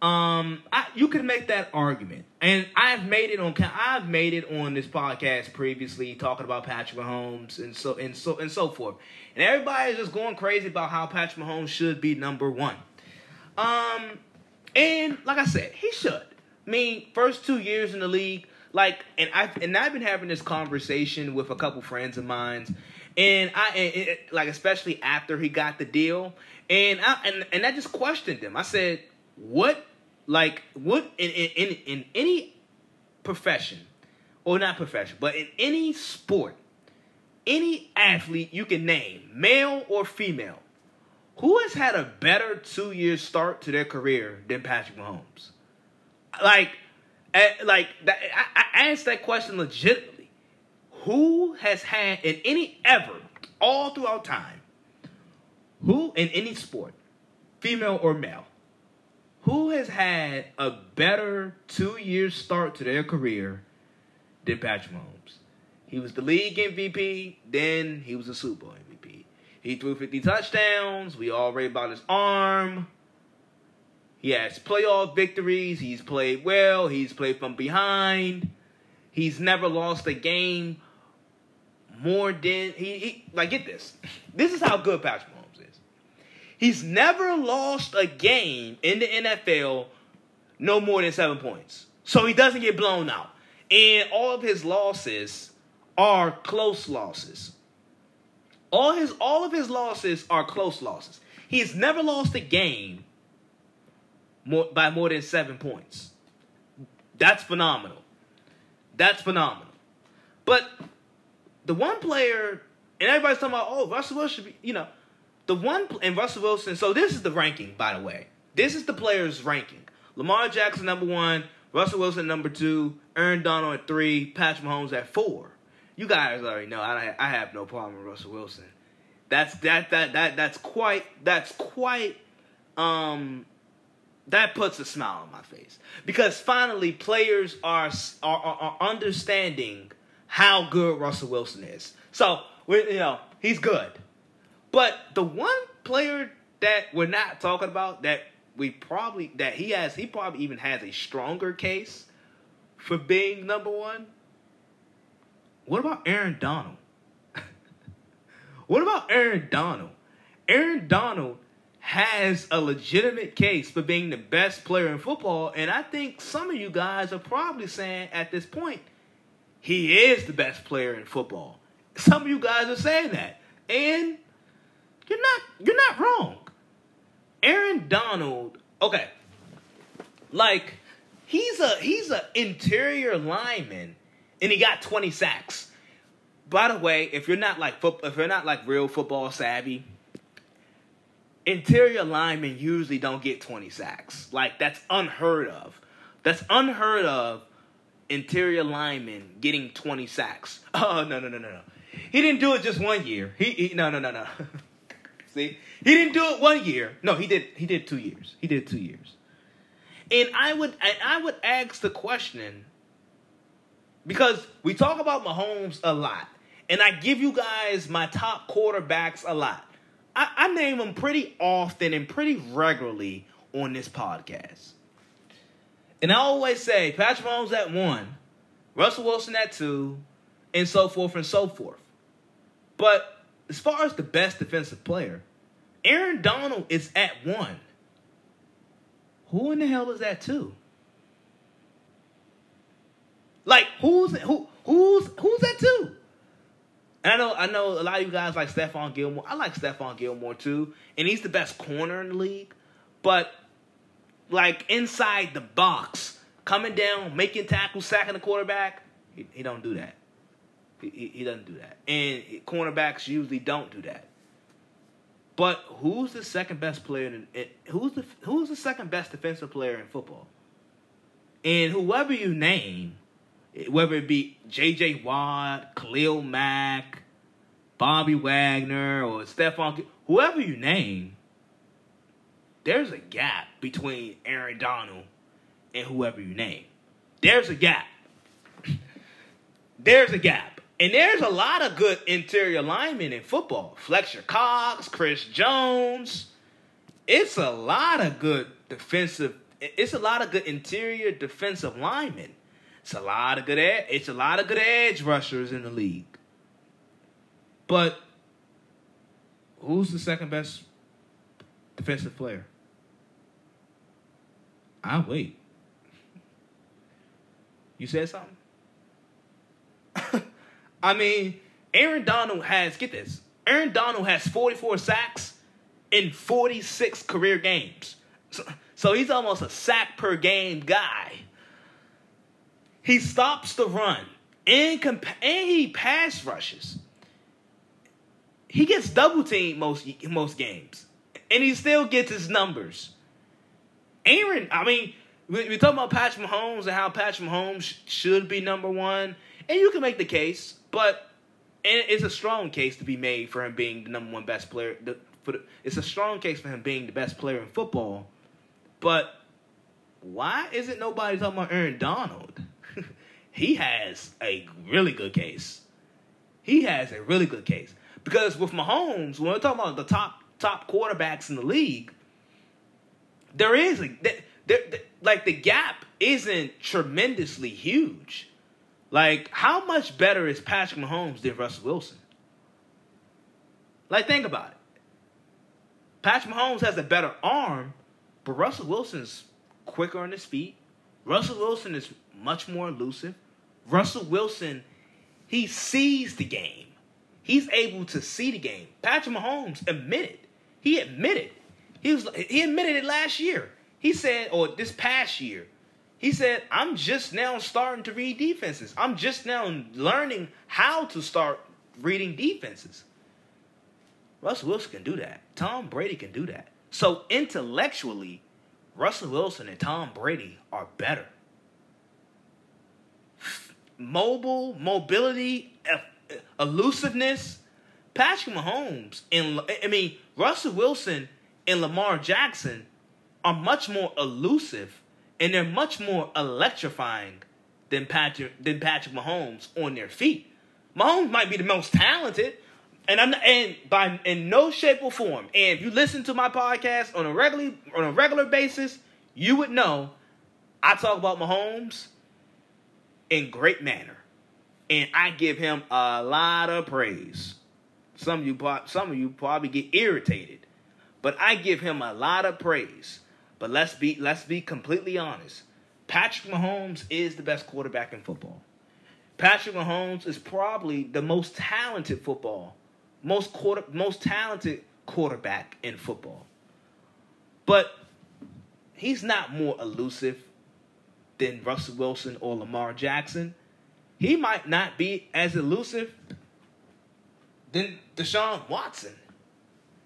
Um, I, you can make that argument, and I've made it on. I've made it on this podcast previously, talking about Patrick Mahomes and so and so and so forth. And everybody is just going crazy about how Patrick Mahomes should be number one. Um, and like I said, he should. I mean, first two years in the league, like, and I and I've been having this conversation with a couple friends of mine, and I and, like especially after he got the deal, and I and and I just questioned them. I said, what like what in in, in, in any profession or not profession but in any sport any athlete you can name male or female who has had a better two year start to their career than patrick mahomes like eh, like that, I, I asked that question legitimately who has had in any ever all throughout time who in any sport female or male who has had a better two year start to their career than Patrick Mahomes? He was the league MVP, then he was a Super Bowl MVP. He threw 50 touchdowns. We all read about his arm. He has playoff victories. He's played well. He's played from behind. He's never lost a game more than he, he like get this. This is how good Patrick He's never lost a game in the NFL no more than seven points. So he doesn't get blown out. And all of his losses are close losses. All his all of his losses are close losses. He has never lost a game more, by more than seven points. That's phenomenal. That's phenomenal. But the one player, and everybody's talking about, oh, Russell Wilson should be, you know, the one and Russell Wilson. So this is the ranking, by the way. This is the players' ranking. Lamar Jackson number one, Russell Wilson number two, Aaron Donald at three, Patrick Mahomes at four. You guys already know I I have no problem with Russell Wilson. That's that that that that's quite that's quite um that puts a smile on my face because finally players are are, are understanding how good Russell Wilson is. So we you know he's good. But the one player that we're not talking about that we probably that he has he probably even has a stronger case for being number one. What about Aaron Donald? what about Aaron Donald? Aaron Donald has a legitimate case for being the best player in football, and I think some of you guys are probably saying at this point, he is the best player in football. Some of you guys are saying that, and you're not you're not wrong. Aaron Donald, okay, like he's a he's an interior lineman, and he got 20 sacks. By the way, if you're not like if you're not like real football savvy, interior linemen usually don't get 20 sacks. Like that's unheard of. That's unheard of. Interior linemen getting 20 sacks. Oh no no no no no. He didn't do it just one year. He, he no no no no. See, he didn't do it one year. No, he did. He did two years. He did two years. And I would and I would ask the question because we talk about Mahomes a lot, and I give you guys my top quarterbacks a lot. I, I name them pretty often and pretty regularly on this podcast. And I always say Patrick Mahomes at one, Russell Wilson at two, and so forth and so forth. But as far as the best defensive player, Aaron Donald is at one. Who in the hell is that two? Like who's who who's who's that two? And I know I know a lot of you guys like Stephon Gilmore. I like Stephon Gilmore too, and he's the best corner in the league. But like inside the box, coming down, making tackles, sacking the quarterback, he, he don't do that. He, he doesn't do that. And cornerbacks usually don't do that. But who's the second best player? In, who's the who's the second best defensive player in football? And whoever you name, whether it be J.J. Watt, Khalil Mack, Bobby Wagner, or Stephon, whoever you name, there's a gap between Aaron Donald and whoever you name. There's a gap. there's a gap. And there's a lot of good interior linemen in football. Fletcher Cox, Chris Jones. It's a lot of good defensive. It's a lot of good interior defensive linemen. It's a lot of good. It's a lot of good edge rushers in the league. But who's the second best defensive player? I wait. You said something. I mean, Aaron Donald has, get this, Aaron Donald has 44 sacks in 46 career games. So, so he's almost a sack per game guy. He stops the run and, comp- and he pass rushes. He gets double teamed most most games, and he still gets his numbers. Aaron, I mean, we, we talk about Patrick Mahomes and how Patrick Mahomes should be number one, and you can make the case. But it's a strong case to be made for him being the number one best player. The, the, it's a strong case for him being the best player in football. But why isn't nobody talking about Aaron Donald? he has a really good case. He has a really good case because with Mahomes, when we're talking about the top top quarterbacks in the league, there is a there, there, like the gap isn't tremendously huge. Like, how much better is Patrick Mahomes than Russell Wilson? Like, think about it. Patrick Mahomes has a better arm, but Russell Wilson's quicker on his feet. Russell Wilson is much more elusive. Russell Wilson, he sees the game. He's able to see the game. Patrick Mahomes admitted. He admitted. He was he admitted it last year. He said, or this past year, he said, I'm just now starting to read defenses. I'm just now learning how to start reading defenses. Russell Wilson can do that. Tom Brady can do that. So intellectually, Russell Wilson and Tom Brady are better. Mobile, mobility, elusiveness. Patrick Mahomes and I mean Russell Wilson and Lamar Jackson are much more elusive and they're much more electrifying than Patrick than Patrick Mahomes on their feet. Mahomes might be the most talented, and I'm and by in no shape or form. And if you listen to my podcast on a regular on a regular basis, you would know I talk about Mahomes in great manner, and I give him a lot of praise. Some of you some of you probably get irritated, but I give him a lot of praise. But let's be let's be completely honest. Patrick Mahomes is the best quarterback in football. Patrick Mahomes is probably the most talented football, most quarter, most talented quarterback in football. But he's not more elusive than Russell Wilson or Lamar Jackson. He might not be as elusive than Deshaun Watson.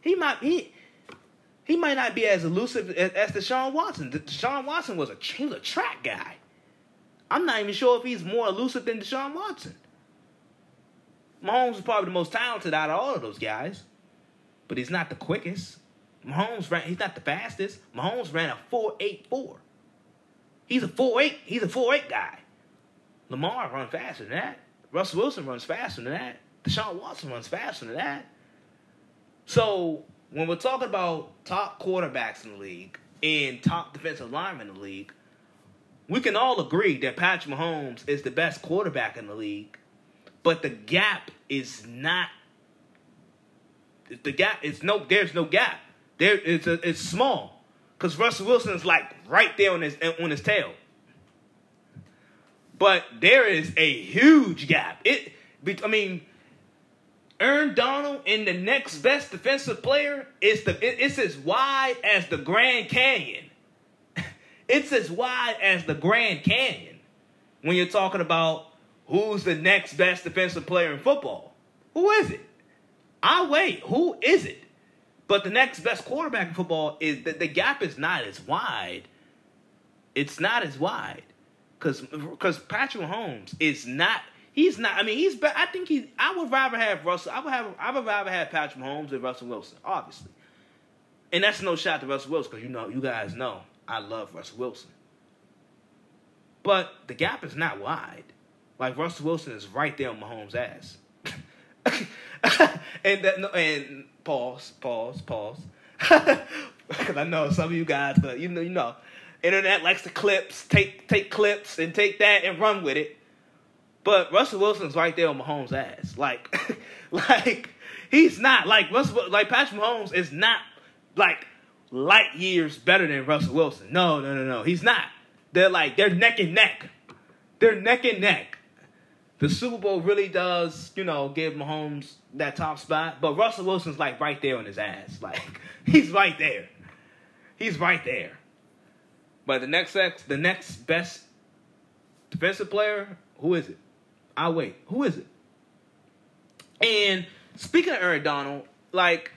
He might he he might not be as elusive as, Deshaun Watson. Deshaun Watson was a was a track guy. I'm not even sure if he's more elusive than Deshaun Watson. Mahomes is probably the most talented out of all of those guys, but he's not the quickest. Mahomes ran. He's not the fastest. Mahomes ran a four eight four. He's a four eight. He's a four eight guy. Lamar runs faster than that. Russell Wilson runs faster than that. Deshaun Watson runs faster than that. So when we're talking about top quarterbacks in the league and top defensive linemen in the league, we can all agree that Patrick Mahomes is the best quarterback in the league, but the gap is not. The gap is no. There's no gap. There it's a, it's small because Russell Wilson is like right there on his on his tail. But there is a huge gap. It. I mean, Aaron Donald and the next best defensive player is the. It's as wide as the Grand Canyon. It's as wide as the Grand Canyon when you're talking about who's the next best defensive player in football. Who is it? I wait. Who is it? But the next best quarterback in football is that the gap is not as wide. It's not as wide because because Patrick Mahomes is not. He's not. I mean, he's. I think he. I would rather have Russell. I would have. I would rather have Patrick Mahomes than Russell Wilson, obviously. And that's no shot to Russell Wilson because you know, you guys know I love Russell Wilson. But the gap is not wide. Like Russell Wilson is right there on Mahomes' ass. and that and pause, pause, pause. Because I know some of you guys, but you know, you know, internet likes to clips, take take clips and take that and run with it. But Russell Wilson's right there on Mahomes' ass. Like, like he's not like Russell, like Patrick Mahomes is not like light years better than Russell Wilson. No, no, no, no. He's not. They're like they're neck and neck. They're neck and neck. The Super Bowl really does, you know, give Mahomes that top spot, but Russell Wilson's like right there on his ass. Like he's right there. He's right there. But the next ex, the next best defensive player, who is it? I wait. Who is it? And speaking of Aaron Donald, like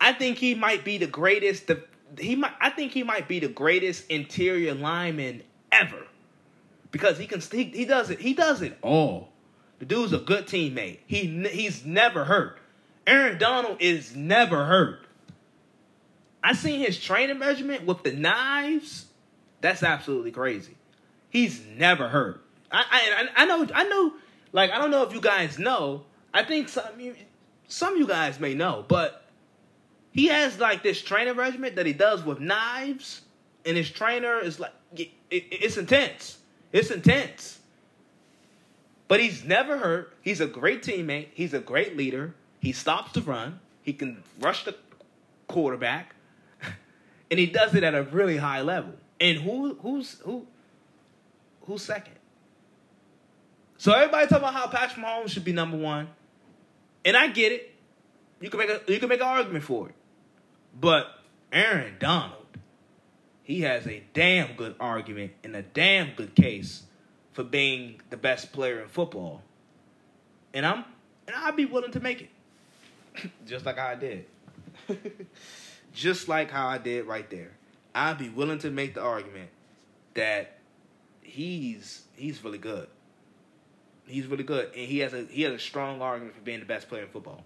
I think he might be the greatest. The, he might. I think he might be the greatest interior lineman ever, because he can. He, he does it. He does it all. The dude's a good teammate. He he's never hurt. Aaron Donald is never hurt. I seen his training measurement with the knives. That's absolutely crazy. He's never hurt. I I I know I know. Like I don't know if you guys know. I think some some of you guys may know, but he has like this training regimen that he does with knives, and his trainer is like, it, it, it's intense. It's intense. But he's never hurt. He's a great teammate. He's a great leader. He stops the run. He can rush the quarterback, and he does it at a really high level. And who who's who who's second? So everybody talking about how Patrick Mahomes should be number one, and I get it. You can make a you can make an argument for it. But Aaron Donald, he has a damn good argument and a damn good case for being the best player in football. And I'm and I'd be willing to make it. Just like how I did. Just like how I did right there. I'd be willing to make the argument that he's he's really good. He's really good, and he has a he has a strong argument for being the best player in football.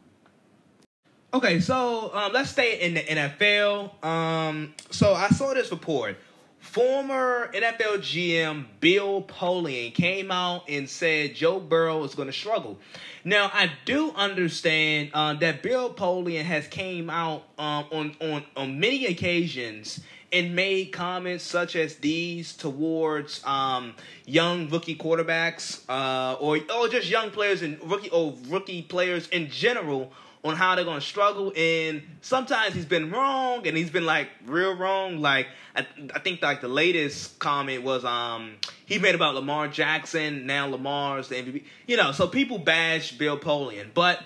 Okay, so um, let's stay in the NFL. Um, so I saw this report. Former NFL GM Bill Polian came out and said Joe Burrow is going to struggle. Now I do understand uh, that Bill Polian has came out um, on on on many occasions and made comments such as these towards um, young rookie quarterbacks uh, or or just young players and rookie or rookie players in general on how they're gonna struggle. And sometimes he's been wrong, and he's been like real wrong. Like I, I think like the latest comment was um he made about Lamar Jackson. Now Lamar's the MVP. You know, so people bash Bill Polian, but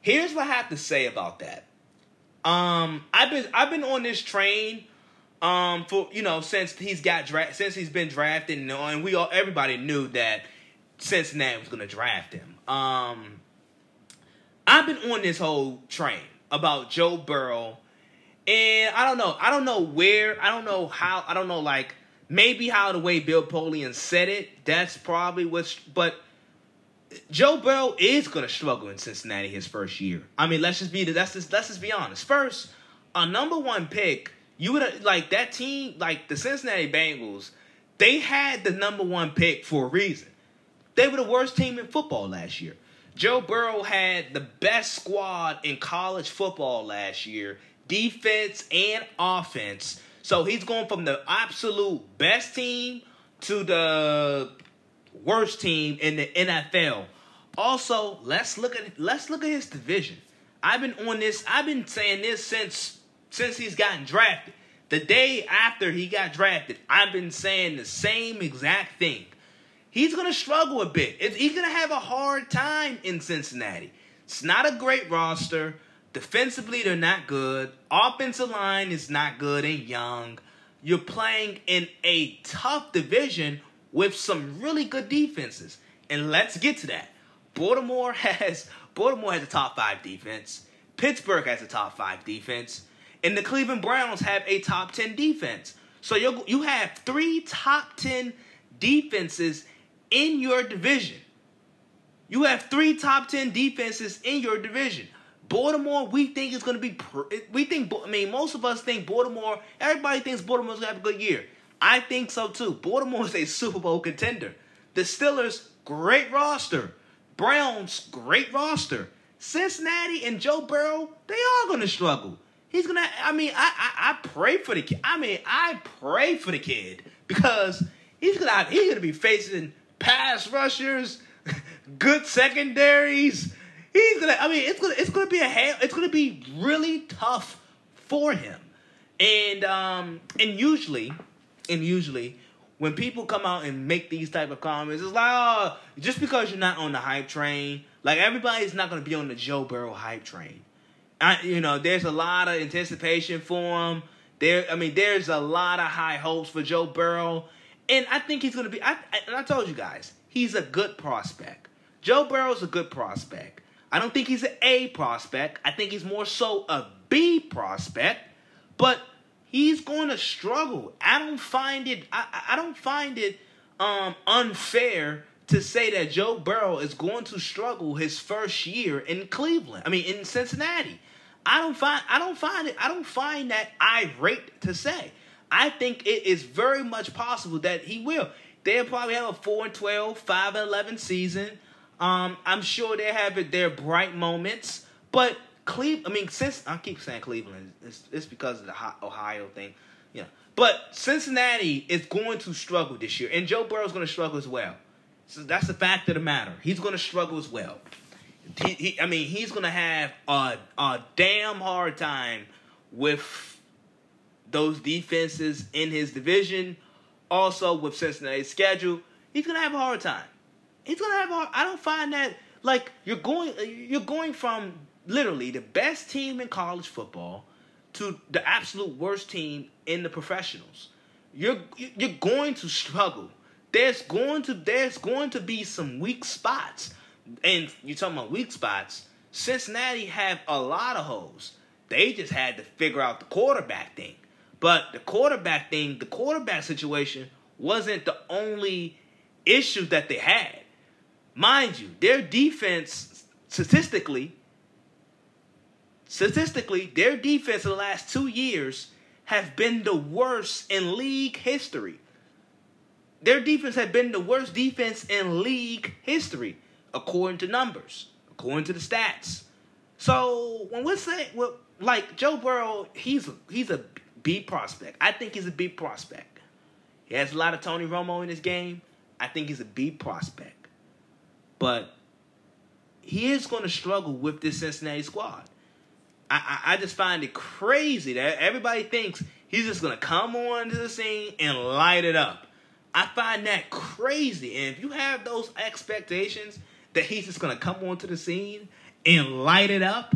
here's what I have to say about that. Um, I've been I've been on this train um for you know since he's got draft since he's been drafted and, and we all everybody knew that Cincinnati was to draft him. Um, I've been on this whole train about Joe Burrow, and I don't know. I don't know where. I don't know how. I don't know like maybe how the way Bill Polian said it. That's probably what's. But Joe Burrow is to struggle in Cincinnati his first year. I mean, let's just be let's just let's just be honest. First, a number one pick. You would like that team, like the Cincinnati Bengals. They had the number one pick for a reason. They were the worst team in football last year. Joe Burrow had the best squad in college football last year, defense and offense. So he's going from the absolute best team to the worst team in the NFL. Also, let's look at let's look at his division. I've been on this. I've been saying this since since he's gotten drafted. The day after he got drafted, I've been saying the same exact thing he's going to struggle a bit. He's going to have a hard time in Cincinnati. It's not a great roster. Defensively, they're not good. Offensive line is not good and young. You're playing in a tough division with some really good defenses. And let's get to that. Baltimore has Baltimore has a top five defense. Pittsburgh has a top five defense. And the Cleveland Browns have a top 10 defense. So you you have three top 10 defenses in your division. You have three top 10 defenses in your division. Baltimore, we think is going to be. We think. I mean, most of us think Baltimore. Everybody thinks Baltimore's going to have a good year. I think so too. Baltimore is a Super Bowl contender. The Steelers, great roster. Browns, great roster. Cincinnati and Joe Burrow, they are going to struggle. He's gonna. I mean, I, I I pray for the kid. I mean, I pray for the kid because he's gonna he's gonna be facing pass rushers, good secondaries. He's gonna. I mean, it's gonna. It's gonna be a. hell. It's gonna be really tough for him. And um and usually, and usually, when people come out and make these type of comments, it's like, oh, just because you're not on the hype train, like everybody's not gonna be on the Joe Burrow hype train. I, you know, there's a lot of anticipation for him. There, I mean, there's a lot of high hopes for Joe Burrow. And I think he's going to be. I, and I told you guys, he's a good prospect. Joe Burrow's a good prospect. I don't think he's an A prospect. I think he's more so a B prospect. But he's going to struggle. I don't find it. I, I don't find it um, unfair to say that Joe Burrow is going to struggle his first year in Cleveland. I mean, in Cincinnati. I don't find. I don't find it. I don't find that irate to say. I think it is very much possible that he will. They'll probably have a 4 and 12, 5 and 11 season. Um, I'm sure they have their bright moments. But Cleveland, I mean, since I keep saying Cleveland, it's, it's because of the Ohio thing. Yeah. But Cincinnati is going to struggle this year, and Joe Burrow is going to struggle as well. So that's the fact of the matter. He's going to struggle as well. He, he, I mean, he's going to have a, a damn hard time with those defenses in his division. Also, with Cincinnati's schedule, he's gonna have a hard time. He's gonna have a hard. I don't find that like you're going. You're going from literally the best team in college football to the absolute worst team in the professionals. You're you're going to struggle. There's going to there's going to be some weak spots, and you're talking about weak spots. Cincinnati have a lot of holes. They just had to figure out the quarterback thing. But the quarterback thing, the quarterback situation wasn't the only issue that they had. Mind you, their defense statistically statistically, their defense in the last 2 years have been the worst in league history. Their defense had been the worst defense in league history according to numbers, according to the stats. So, when we're saying well, like Joe Burrow, he's he's a B prospect. I think he's a B prospect. He has a lot of Tony Romo in his game. I think he's a B prospect. But he is going to struggle with this Cincinnati squad. I, I, I just find it crazy that everybody thinks he's just going to come onto the scene and light it up. I find that crazy. And if you have those expectations that he's just going to come onto the scene and light it up,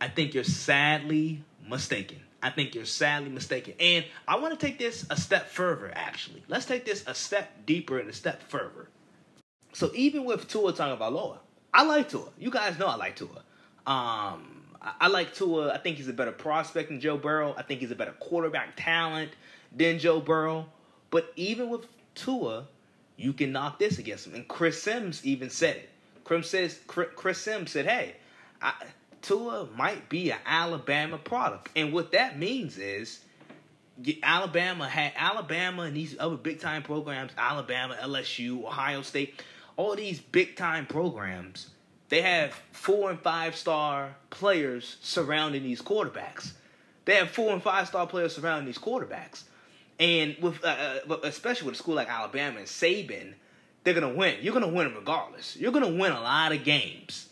I think you're sadly mistaken. I think you're sadly mistaken. And I want to take this a step further, actually. Let's take this a step deeper and a step further. So even with Tua Tagovailoa, I like Tua. You guys know I like Tua. Um, I, I like Tua. I think he's a better prospect than Joe Burrow. I think he's a better quarterback talent than Joe Burrow. But even with Tua, you can knock this against him. And Chris Sims even said it. Chris says Chris Sims said, "Hey, I, Tua might be an Alabama product. And what that means is Alabama had Alabama and these other big time programs, Alabama, LSU, Ohio State, all these big time programs, they have four and five star players surrounding these quarterbacks. They have four and five star players surrounding these quarterbacks. And with uh, uh especially with a school like Alabama and Saban, they're gonna win. You're gonna win regardless. You're gonna win a lot of games.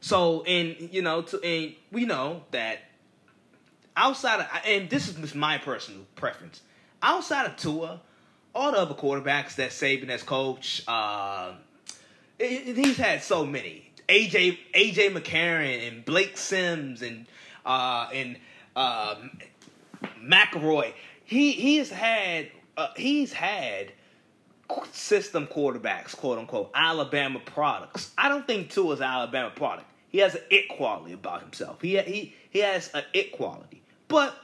So, and you know, to, and we know that outside of, and this is my personal preference, outside of Tua, all the other quarterbacks that Saban has coached, uh, he's had so many. AJ AJ McCarron and Blake Sims and uh, and uh, McElroy. He he's had uh, he's had system quarterbacks, quote unquote, Alabama products. I don't think Tua is an Alabama product. He has an it quality about himself. He he he has an it quality, but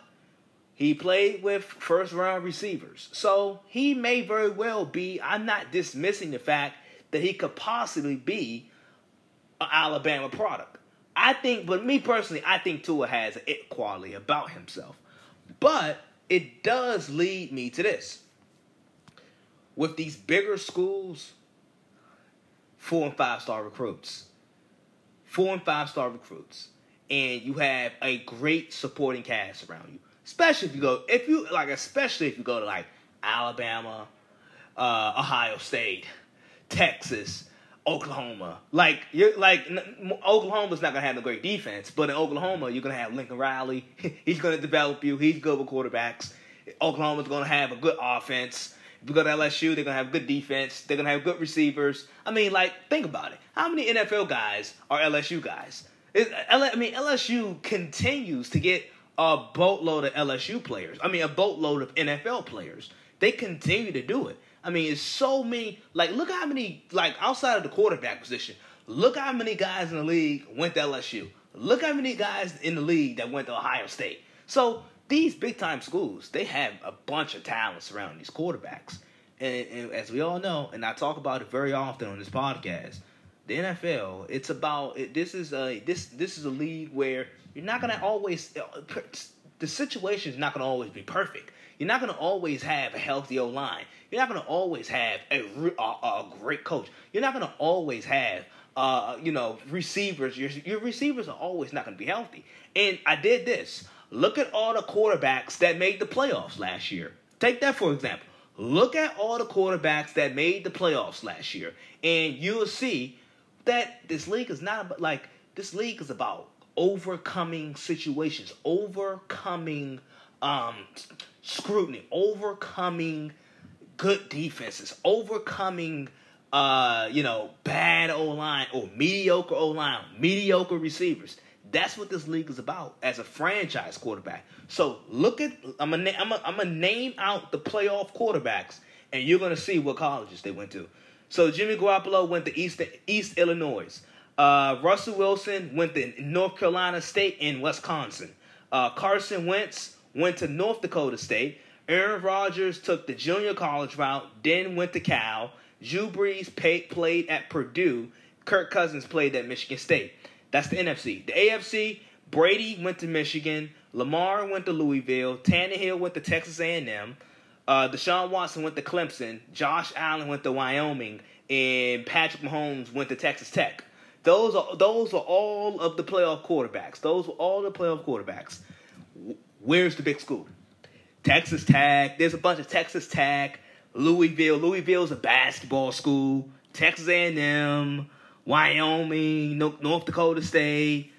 he played with first round receivers, so he may very well be. I'm not dismissing the fact that he could possibly be an Alabama product. I think, but me personally, I think Tua has an it quality about himself. But it does lead me to this. With these bigger schools, four and five star recruits, four and five star recruits, and you have a great supporting cast around you. Especially if you go, if you like, especially if you go to like Alabama, uh, Ohio State, Texas, Oklahoma. Like you're like Oklahoma's not gonna have a great defense, but in Oklahoma you're gonna have Lincoln Riley. He's gonna develop you. He's good with quarterbacks. Oklahoma's gonna have a good offense. If you go to LSU, they're gonna have good defense. They're gonna have good receivers. I mean, like, think about it. How many NFL guys are LSU guys? I mean, LSU continues to get a boatload of LSU players. I mean, a boatload of NFL players. They continue to do it. I mean, it's so many. Like, look how many, like, outside of the quarterback position, look how many guys in the league went to LSU. Look how many guys in the league that went to Ohio State. So these big time schools, they have a bunch of talent surrounding these quarterbacks. And, and, as we all know, and I talk about it very often on this podcast, the NFL, it's about it, this is a this this is a league where you're not gonna always uh, the situation is not gonna always be perfect. You're not gonna always have a healthy O line. You're not gonna always have a, a, a great coach. You're not gonna always have uh, you know receivers. Your your receivers are always not gonna be healthy. And I did this. Look at all the quarterbacks that made the playoffs last year. Take that for example. Look at all the quarterbacks that made the playoffs last year, and you'll see that this league is not about like this league is about overcoming situations, overcoming um, scrutiny, overcoming good defenses, overcoming uh, you know bad O line or mediocre O line, mediocre receivers. That's what this league is about as a franchise quarterback. So look at I'm gonna I'm gonna, I'm name out the playoff quarterbacks, and you're gonna see what colleges they went to. So Jimmy Garoppolo went to East East Illinois. Uh, Russell Wilson went to North Carolina State and Wisconsin. Uh, Carson Wentz went to North Dakota State. Aaron Rodgers took the junior college route, then went to Cal. Drew Brees pay, played at Purdue. Kirk Cousins played at Michigan State. That's the NFC. The AFC, Brady went to Michigan. Lamar went to Louisville. Tannehill went to Texas A&M. Uh, Deshaun Watson went to Clemson. Josh Allen went to Wyoming. And Patrick Mahomes went to Texas Tech. Those are those are all of the playoff quarterbacks. Those were all the playoff quarterbacks. Where's the big school? Texas Tech. There's a bunch of Texas Tech. Louisville. Louisville's a basketball school. Texas A&M. Wyoming, North Dakota State,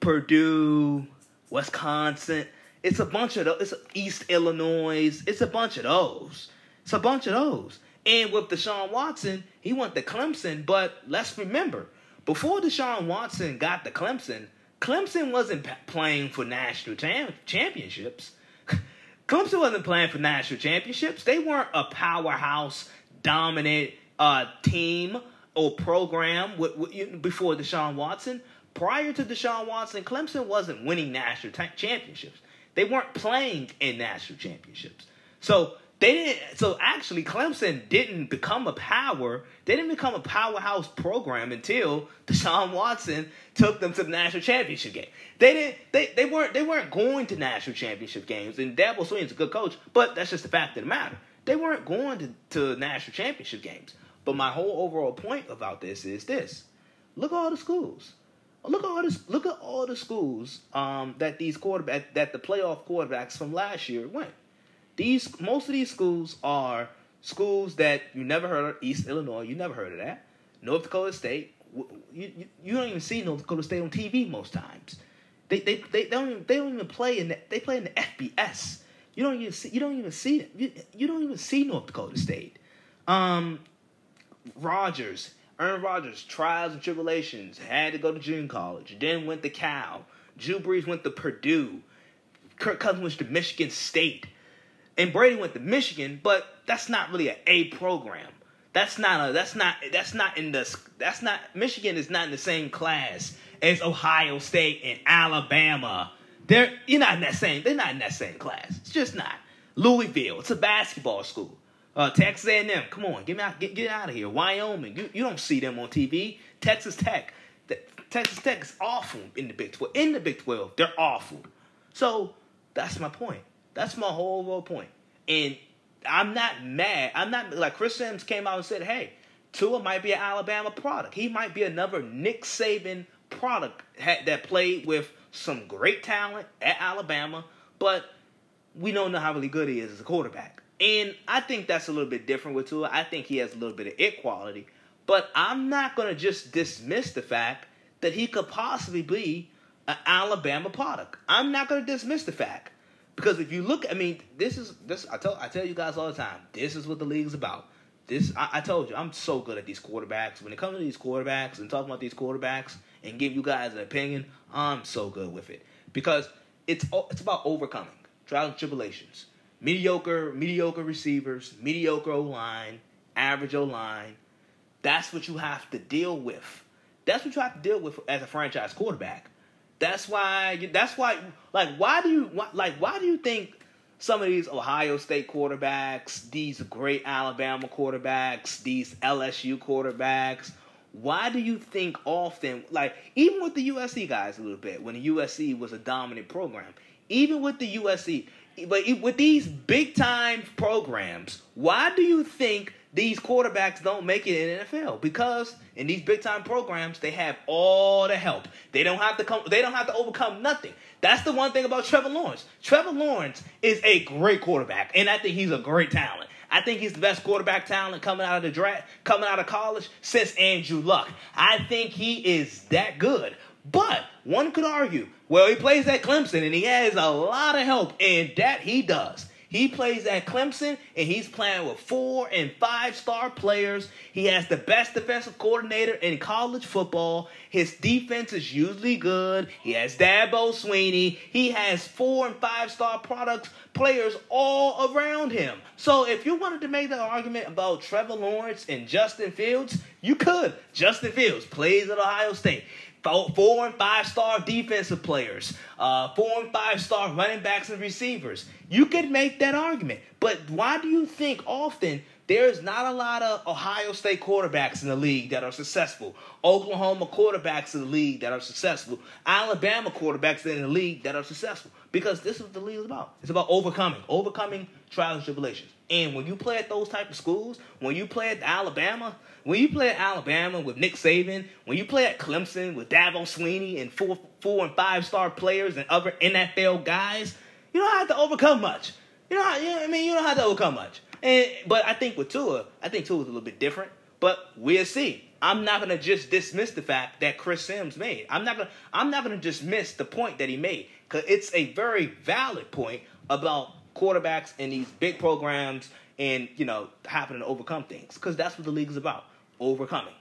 Purdue, Wisconsin. It's a bunch of those. It's East Illinois. It's a bunch of those. It's a bunch of those. And with Deshaun Watson, he went to Clemson. But let's remember, before Deshaun Watson got to Clemson, Clemson wasn't playing for national championships. Clemson wasn't playing for national championships. They weren't a powerhouse, dominant uh, team or program with, with, before Deshaun Watson. Prior to Deshaun Watson, Clemson wasn't winning national t- championships. They weren't playing in national championships. So they didn't. So actually, Clemson didn't become a power. They didn't become a powerhouse program until Deshaun Watson took them to the national championship game. They didn't. They, they weren't. They weren't going to national championship games. And Dabo Swinney's a good coach, but that's just the fact of the matter. They weren't going to, to national championship games. But my whole overall point about this is this: look at all the schools. Look at all this. Look at all the schools um, that these quarterback that the playoff quarterbacks from last year went. These most of these schools are schools that you never heard of. East Illinois, you never heard of that. North Dakota State, you, you, you don't even see North Dakota State on TV most times. They they, they, don't even, they don't even play in the, they play in the FBS. You don't even see you don't even see. You, you don't even see North Dakota State. Um, Rodgers, Aaron Rodgers, trials and tribulations, had to go to junior college, then went to Cal. Drew Brees went to Purdue. Kirk Cousins went to Michigan State. And Brady went to Michigan, but that's not really an A program. That's not a that's not that's not in the that's not Michigan is not in the same class as Ohio State and Alabama. They're you're not in that same they're not in that same class. It's just not. Louisville, it's a basketball school. Uh, Texas A&M, come on, get me out, get, get out of here. Wyoming, you, you don't see them on TV. Texas Tech, the, Texas Tech is awful in the Big 12. In the Big 12, they're awful. So that's my point. That's my whole point. And I'm not mad. I'm not like Chris Sims came out and said, "Hey, Tua might be an Alabama product. He might be another Nick Saban product that played with some great talent at Alabama, but we don't know how really good he is as a quarterback." And I think that's a little bit different with Tua. I think he has a little bit of it quality, but I'm not going to just dismiss the fact that he could possibly be an Alabama product. I'm not going to dismiss the fact. Because if you look, I mean, this is this. I tell I tell you guys all the time. This is what the league is about. This I, I told you, I'm so good at these quarterbacks. When it comes to these quarterbacks and talking about these quarterbacks and give you guys an opinion, I'm so good with it because it's it's about overcoming trials and tribulations. Mediocre, mediocre receivers, mediocre line, average O line. That's what you have to deal with. That's what you have to deal with as a franchise quarterback. That's why. That's why. Like, why do you like? Why do you think some of these Ohio State quarterbacks, these great Alabama quarterbacks, these LSU quarterbacks? Why do you think often, like even with the USC guys, a little bit when the USC was a dominant program, even with the USC, but with these big time programs, why do you think these quarterbacks don't make it in NFL because in these big time programs they have all the help. They don't have to come. They don't have to overcome nothing. That's the one thing about Trevor Lawrence. Trevor Lawrence is a great quarterback, and I think he's a great talent. I think he's the best quarterback talent coming out of the draft, coming out of college since Andrew Luck. I think he is that good. But one could argue, well, he plays at Clemson and he has a lot of help, and that he does. He plays at Clemson and he's playing with four and five star players. He has the best defensive coordinator in college football. His defense is usually good. He has Dabo Swinney. He has four and five star products players all around him. So if you wanted to make the argument about Trevor Lawrence and Justin Fields, you could. Justin Fields plays at Ohio State four and five star defensive players, uh, four and five star running backs and receivers. You could make that argument. But why do you think often there's not a lot of Ohio State quarterbacks in the league that are successful, Oklahoma quarterbacks in the league that are successful, Alabama quarterbacks in the league that are successful? Because this is what the league is about. It's about overcoming, overcoming trials and tribulations. And when you play at those type of schools, when you play at Alabama, when you play at Alabama with Nick Saban, when you play at Clemson with Dabo Swinney and four, four and five star players and other NFL guys, you don't have to overcome much. You know, you know I mean, you don't have to overcome much. And but I think with Tua, I think Tua is a little bit different. But we'll see. I'm not gonna just dismiss the fact that Chris Sims made. I'm not gonna I'm not gonna dismiss the point that he made because it's a very valid point about quarterbacks in these big programs and you know having to overcome things because that's what the league is about overcoming,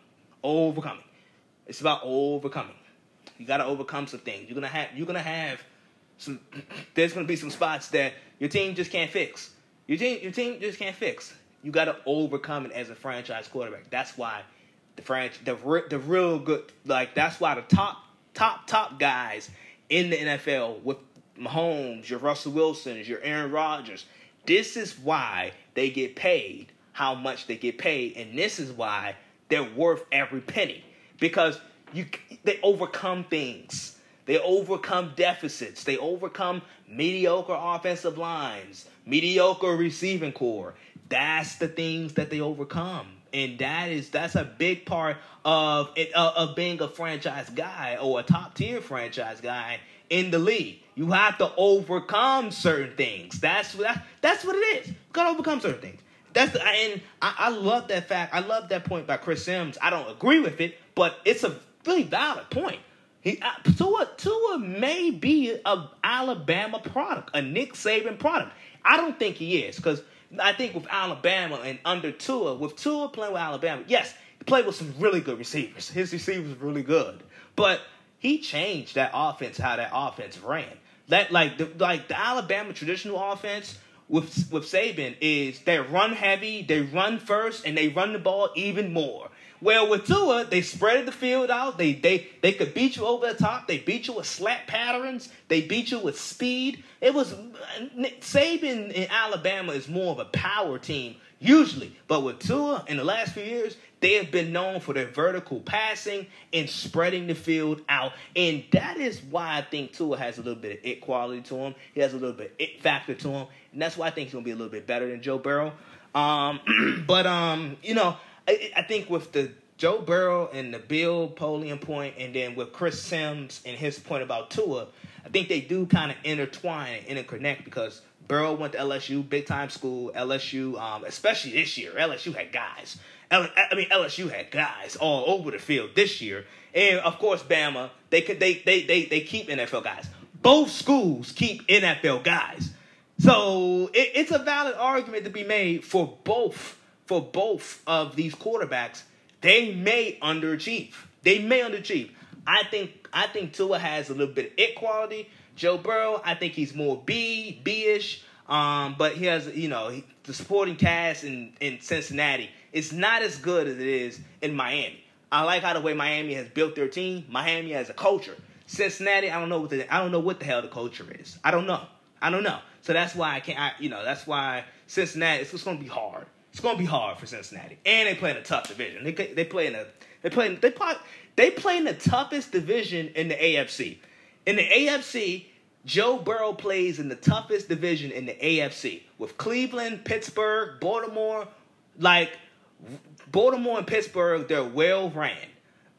overcoming. It's about overcoming. You got to overcome some things. You're gonna have you're gonna have some. There's gonna be some spots that your team just can't fix. Your team your team just can't fix. You got to overcome it as a franchise quarterback. That's why the franchise the the real good like that's why the top top top guys in the NFL with Mahomes, your Russell Wilsons, your Aaron Rodgers. This is why they get paid how much they get paid, and this is why they're worth every penny because you they overcome things. They overcome deficits. They overcome mediocre offensive lines, mediocre receiving corps. That's the things that they overcome. And that is that's a big part of it uh, of being a franchise guy or a top tier franchise guy in the league. You have to overcome certain things. That's what that's what it is. You gotta overcome certain things. That's the, and I, I love that fact. I love that point by Chris Sims. I don't agree with it, but it's a really valid point. He uh, Tua Tua may be a Alabama product, a Nick Saban product. I don't think he is because I think with Alabama and under Tua, with Tua playing with Alabama, yes, he played with some really good receivers. His receivers really good, but he changed that offense, how that offense ran. That like the like the Alabama traditional offense with with Saban is they run heavy, they run first, and they run the ball even more. Well, with Tua, they spread the field out. They they they could beat you over the top. They beat you with slap patterns. They beat you with speed. It was Saban in Alabama is more of a power team usually, but with Tua in the last few years, they have been known for their vertical passing and spreading the field out, and that is why I think Tua has a little bit of it quality to him. He has a little bit it factor to him, and that's why I think he's gonna be a little bit better than Joe Burrow. Um, but um, you know, I, I think with the Joe Burrow and the Bill Polian point, and then with Chris Sims and his point about Tua, I think they do kind of intertwine and interconnect because Burrow went to LSU, big time school. LSU, um, especially this year, LSU had guys. I mean, LSU had guys all over the field this year, and of course, Bama. They could they they they they keep NFL guys. Both schools keep NFL guys, so it, it's a valid argument to be made for both for both of these quarterbacks. They may underachieve. They may underachieve. I think I think Tua has a little bit of it quality. Joe Burrow, I think he's more B B ish. Um, but he has you know he, the supporting cast in in Cincinnati. It's not as good as it is in Miami. I like how the way Miami has built their team. Miami has a culture. Cincinnati, I don't know what the I don't know what the hell the culture is. I don't know. I don't know. So that's why I can't. I, you know, that's why Cincinnati. It's just going to be hard. It's going to be hard for Cincinnati, and they play in a tough division. They they play in a they play they play they play in the toughest division in the AFC. In the AFC, Joe Burrow plays in the toughest division in the AFC with Cleveland, Pittsburgh, Baltimore. Like Baltimore and Pittsburgh, they're well ran.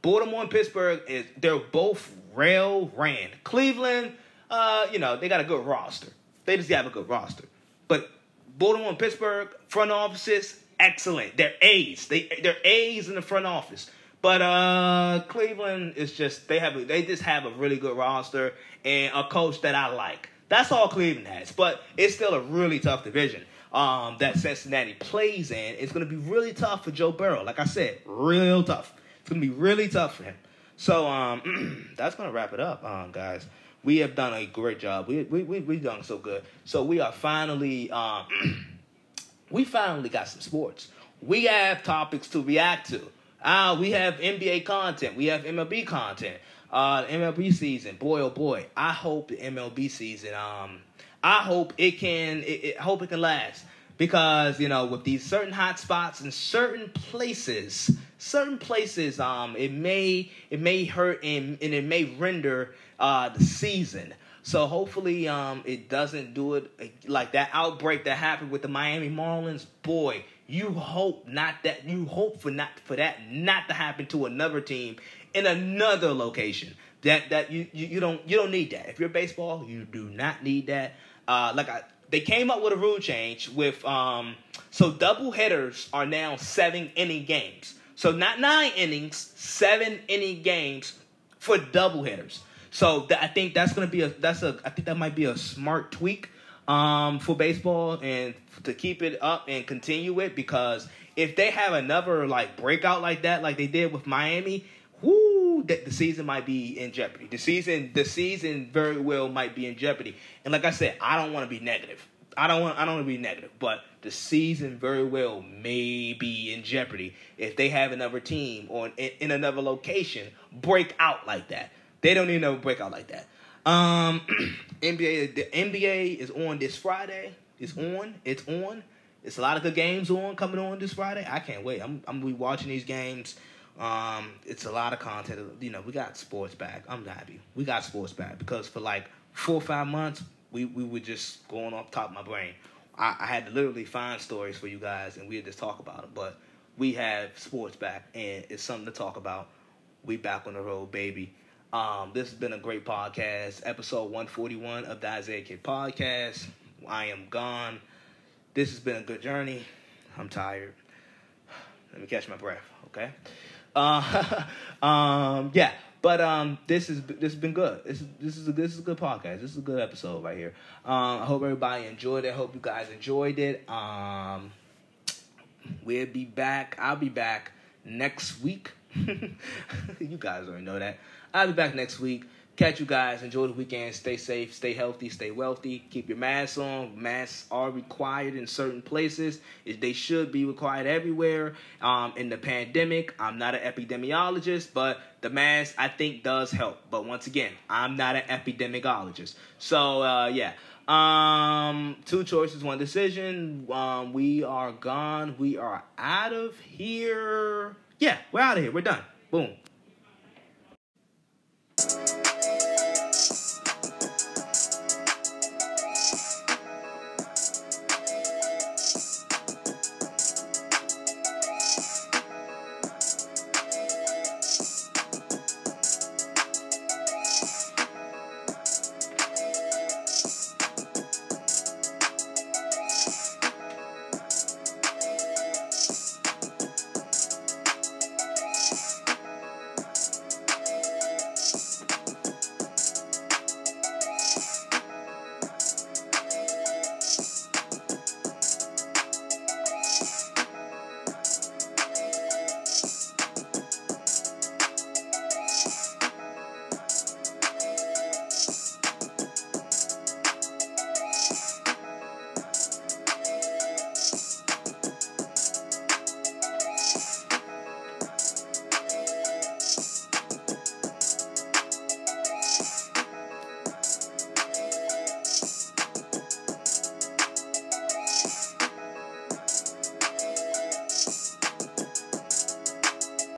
Baltimore and Pittsburgh is they're both well ran. Cleveland, uh, you know, they got a good roster. They just have a good roster. But Baltimore and Pittsburgh front offices, excellent. They're A's. They they're A's in the front office. But uh, Cleveland is just they have a, they just have a really good roster and a coach that I like. That's all Cleveland has. But it's still a really tough division um, that Cincinnati plays in. It's going to be really tough for Joe Burrow. Like I said, real tough. It's going to be really tough for him. So um, that's going to wrap it up, um, guys. We have done a great job. We we we we've done so good. So we are finally um, we finally got some sports. We have topics to react to. Uh, we have NBA content. We have MLB content. Uh, MLB season, boy oh boy. I hope the MLB season. Um, I hope it can. It, it, hope it can last because you know with these certain hot spots in certain places, certain places, um, it may it may hurt and, and it may render uh the season. So hopefully, um, it doesn't do it like that outbreak that happened with the Miami Marlins. Boy, you hope not that you hope for not for that not to happen to another team in another location. That that you, you, you don't you don't need that. If you're baseball, you do not need that. Uh, like I, they came up with a rule change with um, so double headers are now seven inning games. So not nine innings, seven inning games for double hitters. So th- I think that's gonna be a that's a I think that might be a smart tweak um, for baseball and to keep it up and continue it because if they have another like breakout like that, like they did with Miami, whoo, that the season might be in jeopardy. The season, the season very well might be in jeopardy. And like I said, I don't want to be negative. I don't want. I don't want to be negative, but the season very well may be in jeopardy if they have another team or in, in another location break out like that. They don't even know break out like that. Um, NBA, the NBA is on this Friday. It's on. It's on. It's a lot of good games on coming on this Friday. I can't wait. I'm I'm be watching these games. Um, it's a lot of content. You know, we got sports back. I'm happy. We got sports back because for like four or five months, we we were just going off top of my brain. I, I had to literally find stories for you guys, and we'd just talk about them. But we have sports back, and it's something to talk about. We back on the road, baby. Um, this has been a great podcast, episode 141 of the Isaiah Kid Podcast. I am gone. This has been a good journey. I'm tired. Let me catch my breath, okay? Uh, um, yeah, but um, this is this has been good. This is this is a this is a good podcast. This is a good episode right here. Um, I hope everybody enjoyed it. I hope you guys enjoyed it. Um, we'll be back. I'll be back next week. you guys already know that. I'll be back next week. Catch you guys. Enjoy the weekend. Stay safe. Stay healthy. Stay wealthy. Keep your masks on. Masks are required in certain places. They should be required everywhere. Um, in the pandemic, I'm not an epidemiologist, but the mask I think does help. But once again, I'm not an epidemiologist. So uh, yeah. Um, two choices, one decision. Um, we are gone. We are out of here. Yeah, we're out of here. We're done. Boom.